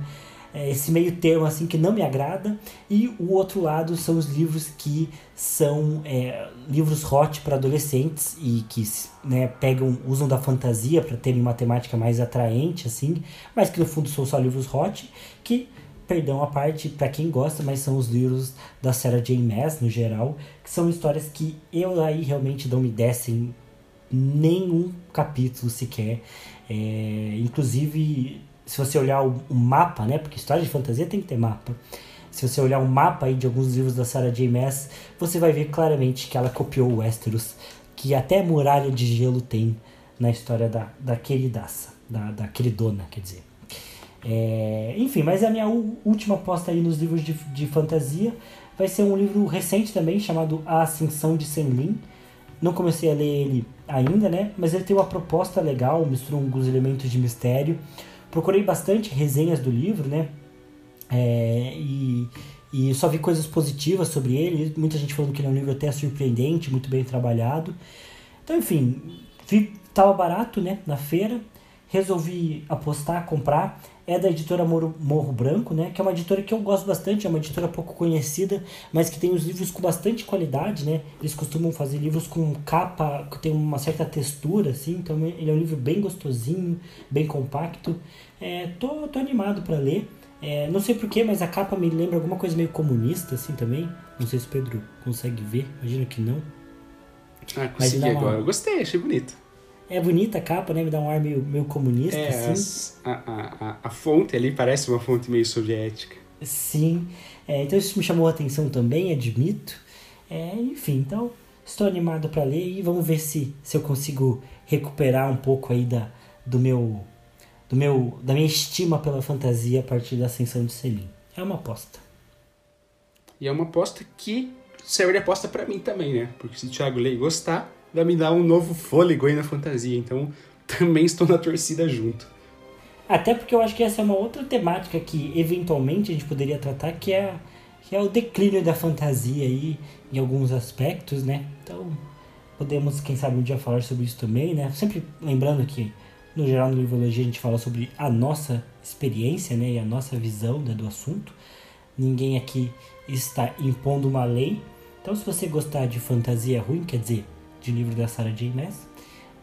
é esse meio termo assim que não me agrada e o outro lado são os livros que são é, livros hot para adolescentes e que né, pegam usam da fantasia para terem uma temática mais atraente assim mas que no fundo são só livros hot que perdão a parte para quem gosta mas são os livros da Sarah J Maas no geral que são histórias que eu aí realmente não me descem nenhum capítulo sequer é, inclusive se você olhar o, o mapa, né? Porque história de fantasia tem que ter mapa. Se você olhar o mapa aí de alguns livros da Sarah J Maas, você vai ver claramente que ela copiou o Westeros, que até Muralha de Gelo tem na história da, da queridaça, da, da queridona, quer dizer. É, enfim, mas a minha última aposta aí nos livros de, de fantasia vai ser um livro recente também, chamado A Ascensão de Senlin. Não comecei a ler ele ainda, né? Mas ele tem uma proposta legal, mistura alguns elementos de mistério. Procurei bastante resenhas do livro, né? É, e, e só vi coisas positivas sobre ele. Muita gente falando que ele é um livro até surpreendente, muito bem trabalhado. Então, enfim, vi, tava barato, né? Na feira. Resolvi apostar, comprar. É da editora Morro, Morro Branco, né? Que é uma editora que eu gosto bastante, é uma editora pouco conhecida, mas que tem os livros com bastante qualidade, né? Eles costumam fazer livros com capa que tem uma certa textura, assim. Então ele é um livro bem gostosinho, bem compacto. É, tô, tô animado para ler. É, não sei porquê, mas a capa me lembra alguma coisa meio comunista, assim também. Não sei se o Pedro consegue ver, imagino que não. Ah, consegui uma- agora. Eu Gostei, achei bonito. É bonita a capa, né? Me dá um ar meio, meio comunista, É, assim. as- a, a, a, fonte ali parece uma fonte meio soviética. Sim. É, então isso me chamou a atenção também, admito. É, enfim, então estou animado para ler e vamos ver se, se eu consigo recuperar um pouco aí da, do meu, do meu, da minha estima pela fantasia a partir da ascensão de Selim. É uma aposta. E é uma aposta que serve de aposta pra mim também, né? Porque se o Thiago ler e gostar, vai me dar um novo fôlego aí na fantasia. Então também estou na torcida junto. Até porque eu acho que essa é uma outra temática que eventualmente a gente poderia tratar, que é, que é o declínio da fantasia aí em alguns aspectos, né? Então podemos, quem sabe, um dia falar sobre isso também, né? Sempre lembrando que no geral no Livrologia a gente fala sobre a nossa experiência, né? E a nossa visão né, do assunto. Ninguém aqui está impondo uma lei. Então se você gostar de fantasia ruim, quer dizer, de livro da Sarah J Maas,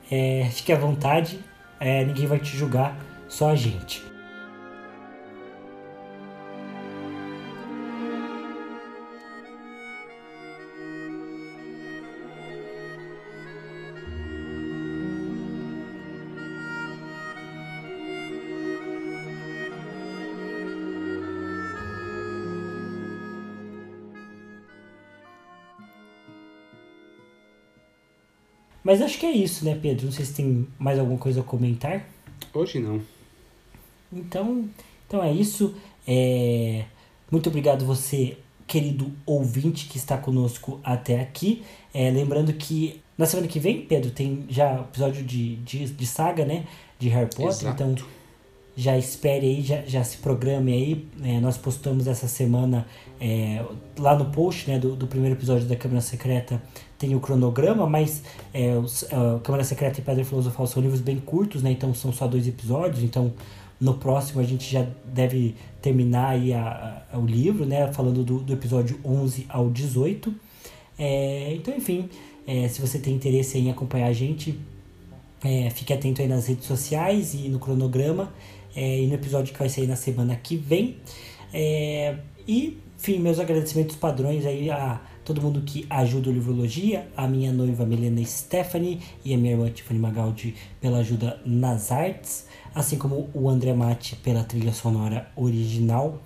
é, fique à vontade, é, ninguém vai te julgar, só a gente. Mas acho que é isso, né, Pedro? Não sei se tem mais alguma coisa a comentar. Hoje não. Então, então é isso. É... Muito obrigado você, querido ouvinte que está conosco até aqui. É, lembrando que na semana que vem, Pedro, tem já episódio de, de, de saga, né? De Harry Potter. Exato. Então já espere aí, já, já se programe aí. É, nós postamos essa semana é, lá no post né, do, do primeiro episódio da Câmara Secreta tem o cronograma, mas é, os, a Câmara Secreta e Pedra Filosofal são livros bem curtos, né? Então são só dois episódios, então no próximo a gente já deve terminar aí a, a- o livro, né? Falando do, do episódio 11 ao 18. É, então, enfim, é, se você tem interesse em acompanhar a gente, é, fique atento aí nas redes sociais e no cronograma é, e no episódio que vai sair na semana que vem. É, e, enfim, meus agradecimentos padrões aí a todo mundo que ajuda o Livrologia, a minha noiva Milena Stephanie e a minha irmã Tiffany Magaldi pela ajuda nas artes, assim como o André Mate pela trilha sonora original.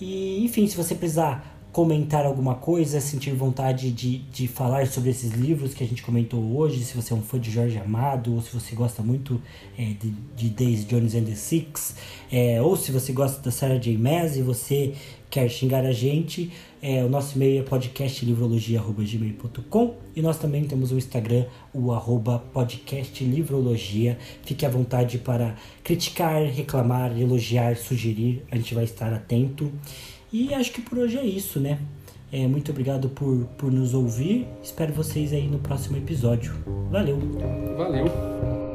E, enfim, se você precisar comentar alguma coisa, sentir vontade de, de falar sobre esses livros que a gente comentou hoje, se você é um fã de Jorge Amado, ou se você gosta muito é, de, de Days Jones and the Six, é, ou se você gosta da Sarah J. Maas e você quer xingar a gente, é, o nosso e-mail é podcastlivrologia.gmail.com e nós também temos o Instagram, o arroba podcastlivrologia. Fique à vontade para criticar, reclamar, elogiar, sugerir, a gente vai estar atento. E acho que por hoje é isso, né? É, muito obrigado por, por nos ouvir. Espero vocês aí no próximo episódio. Valeu! Valeu.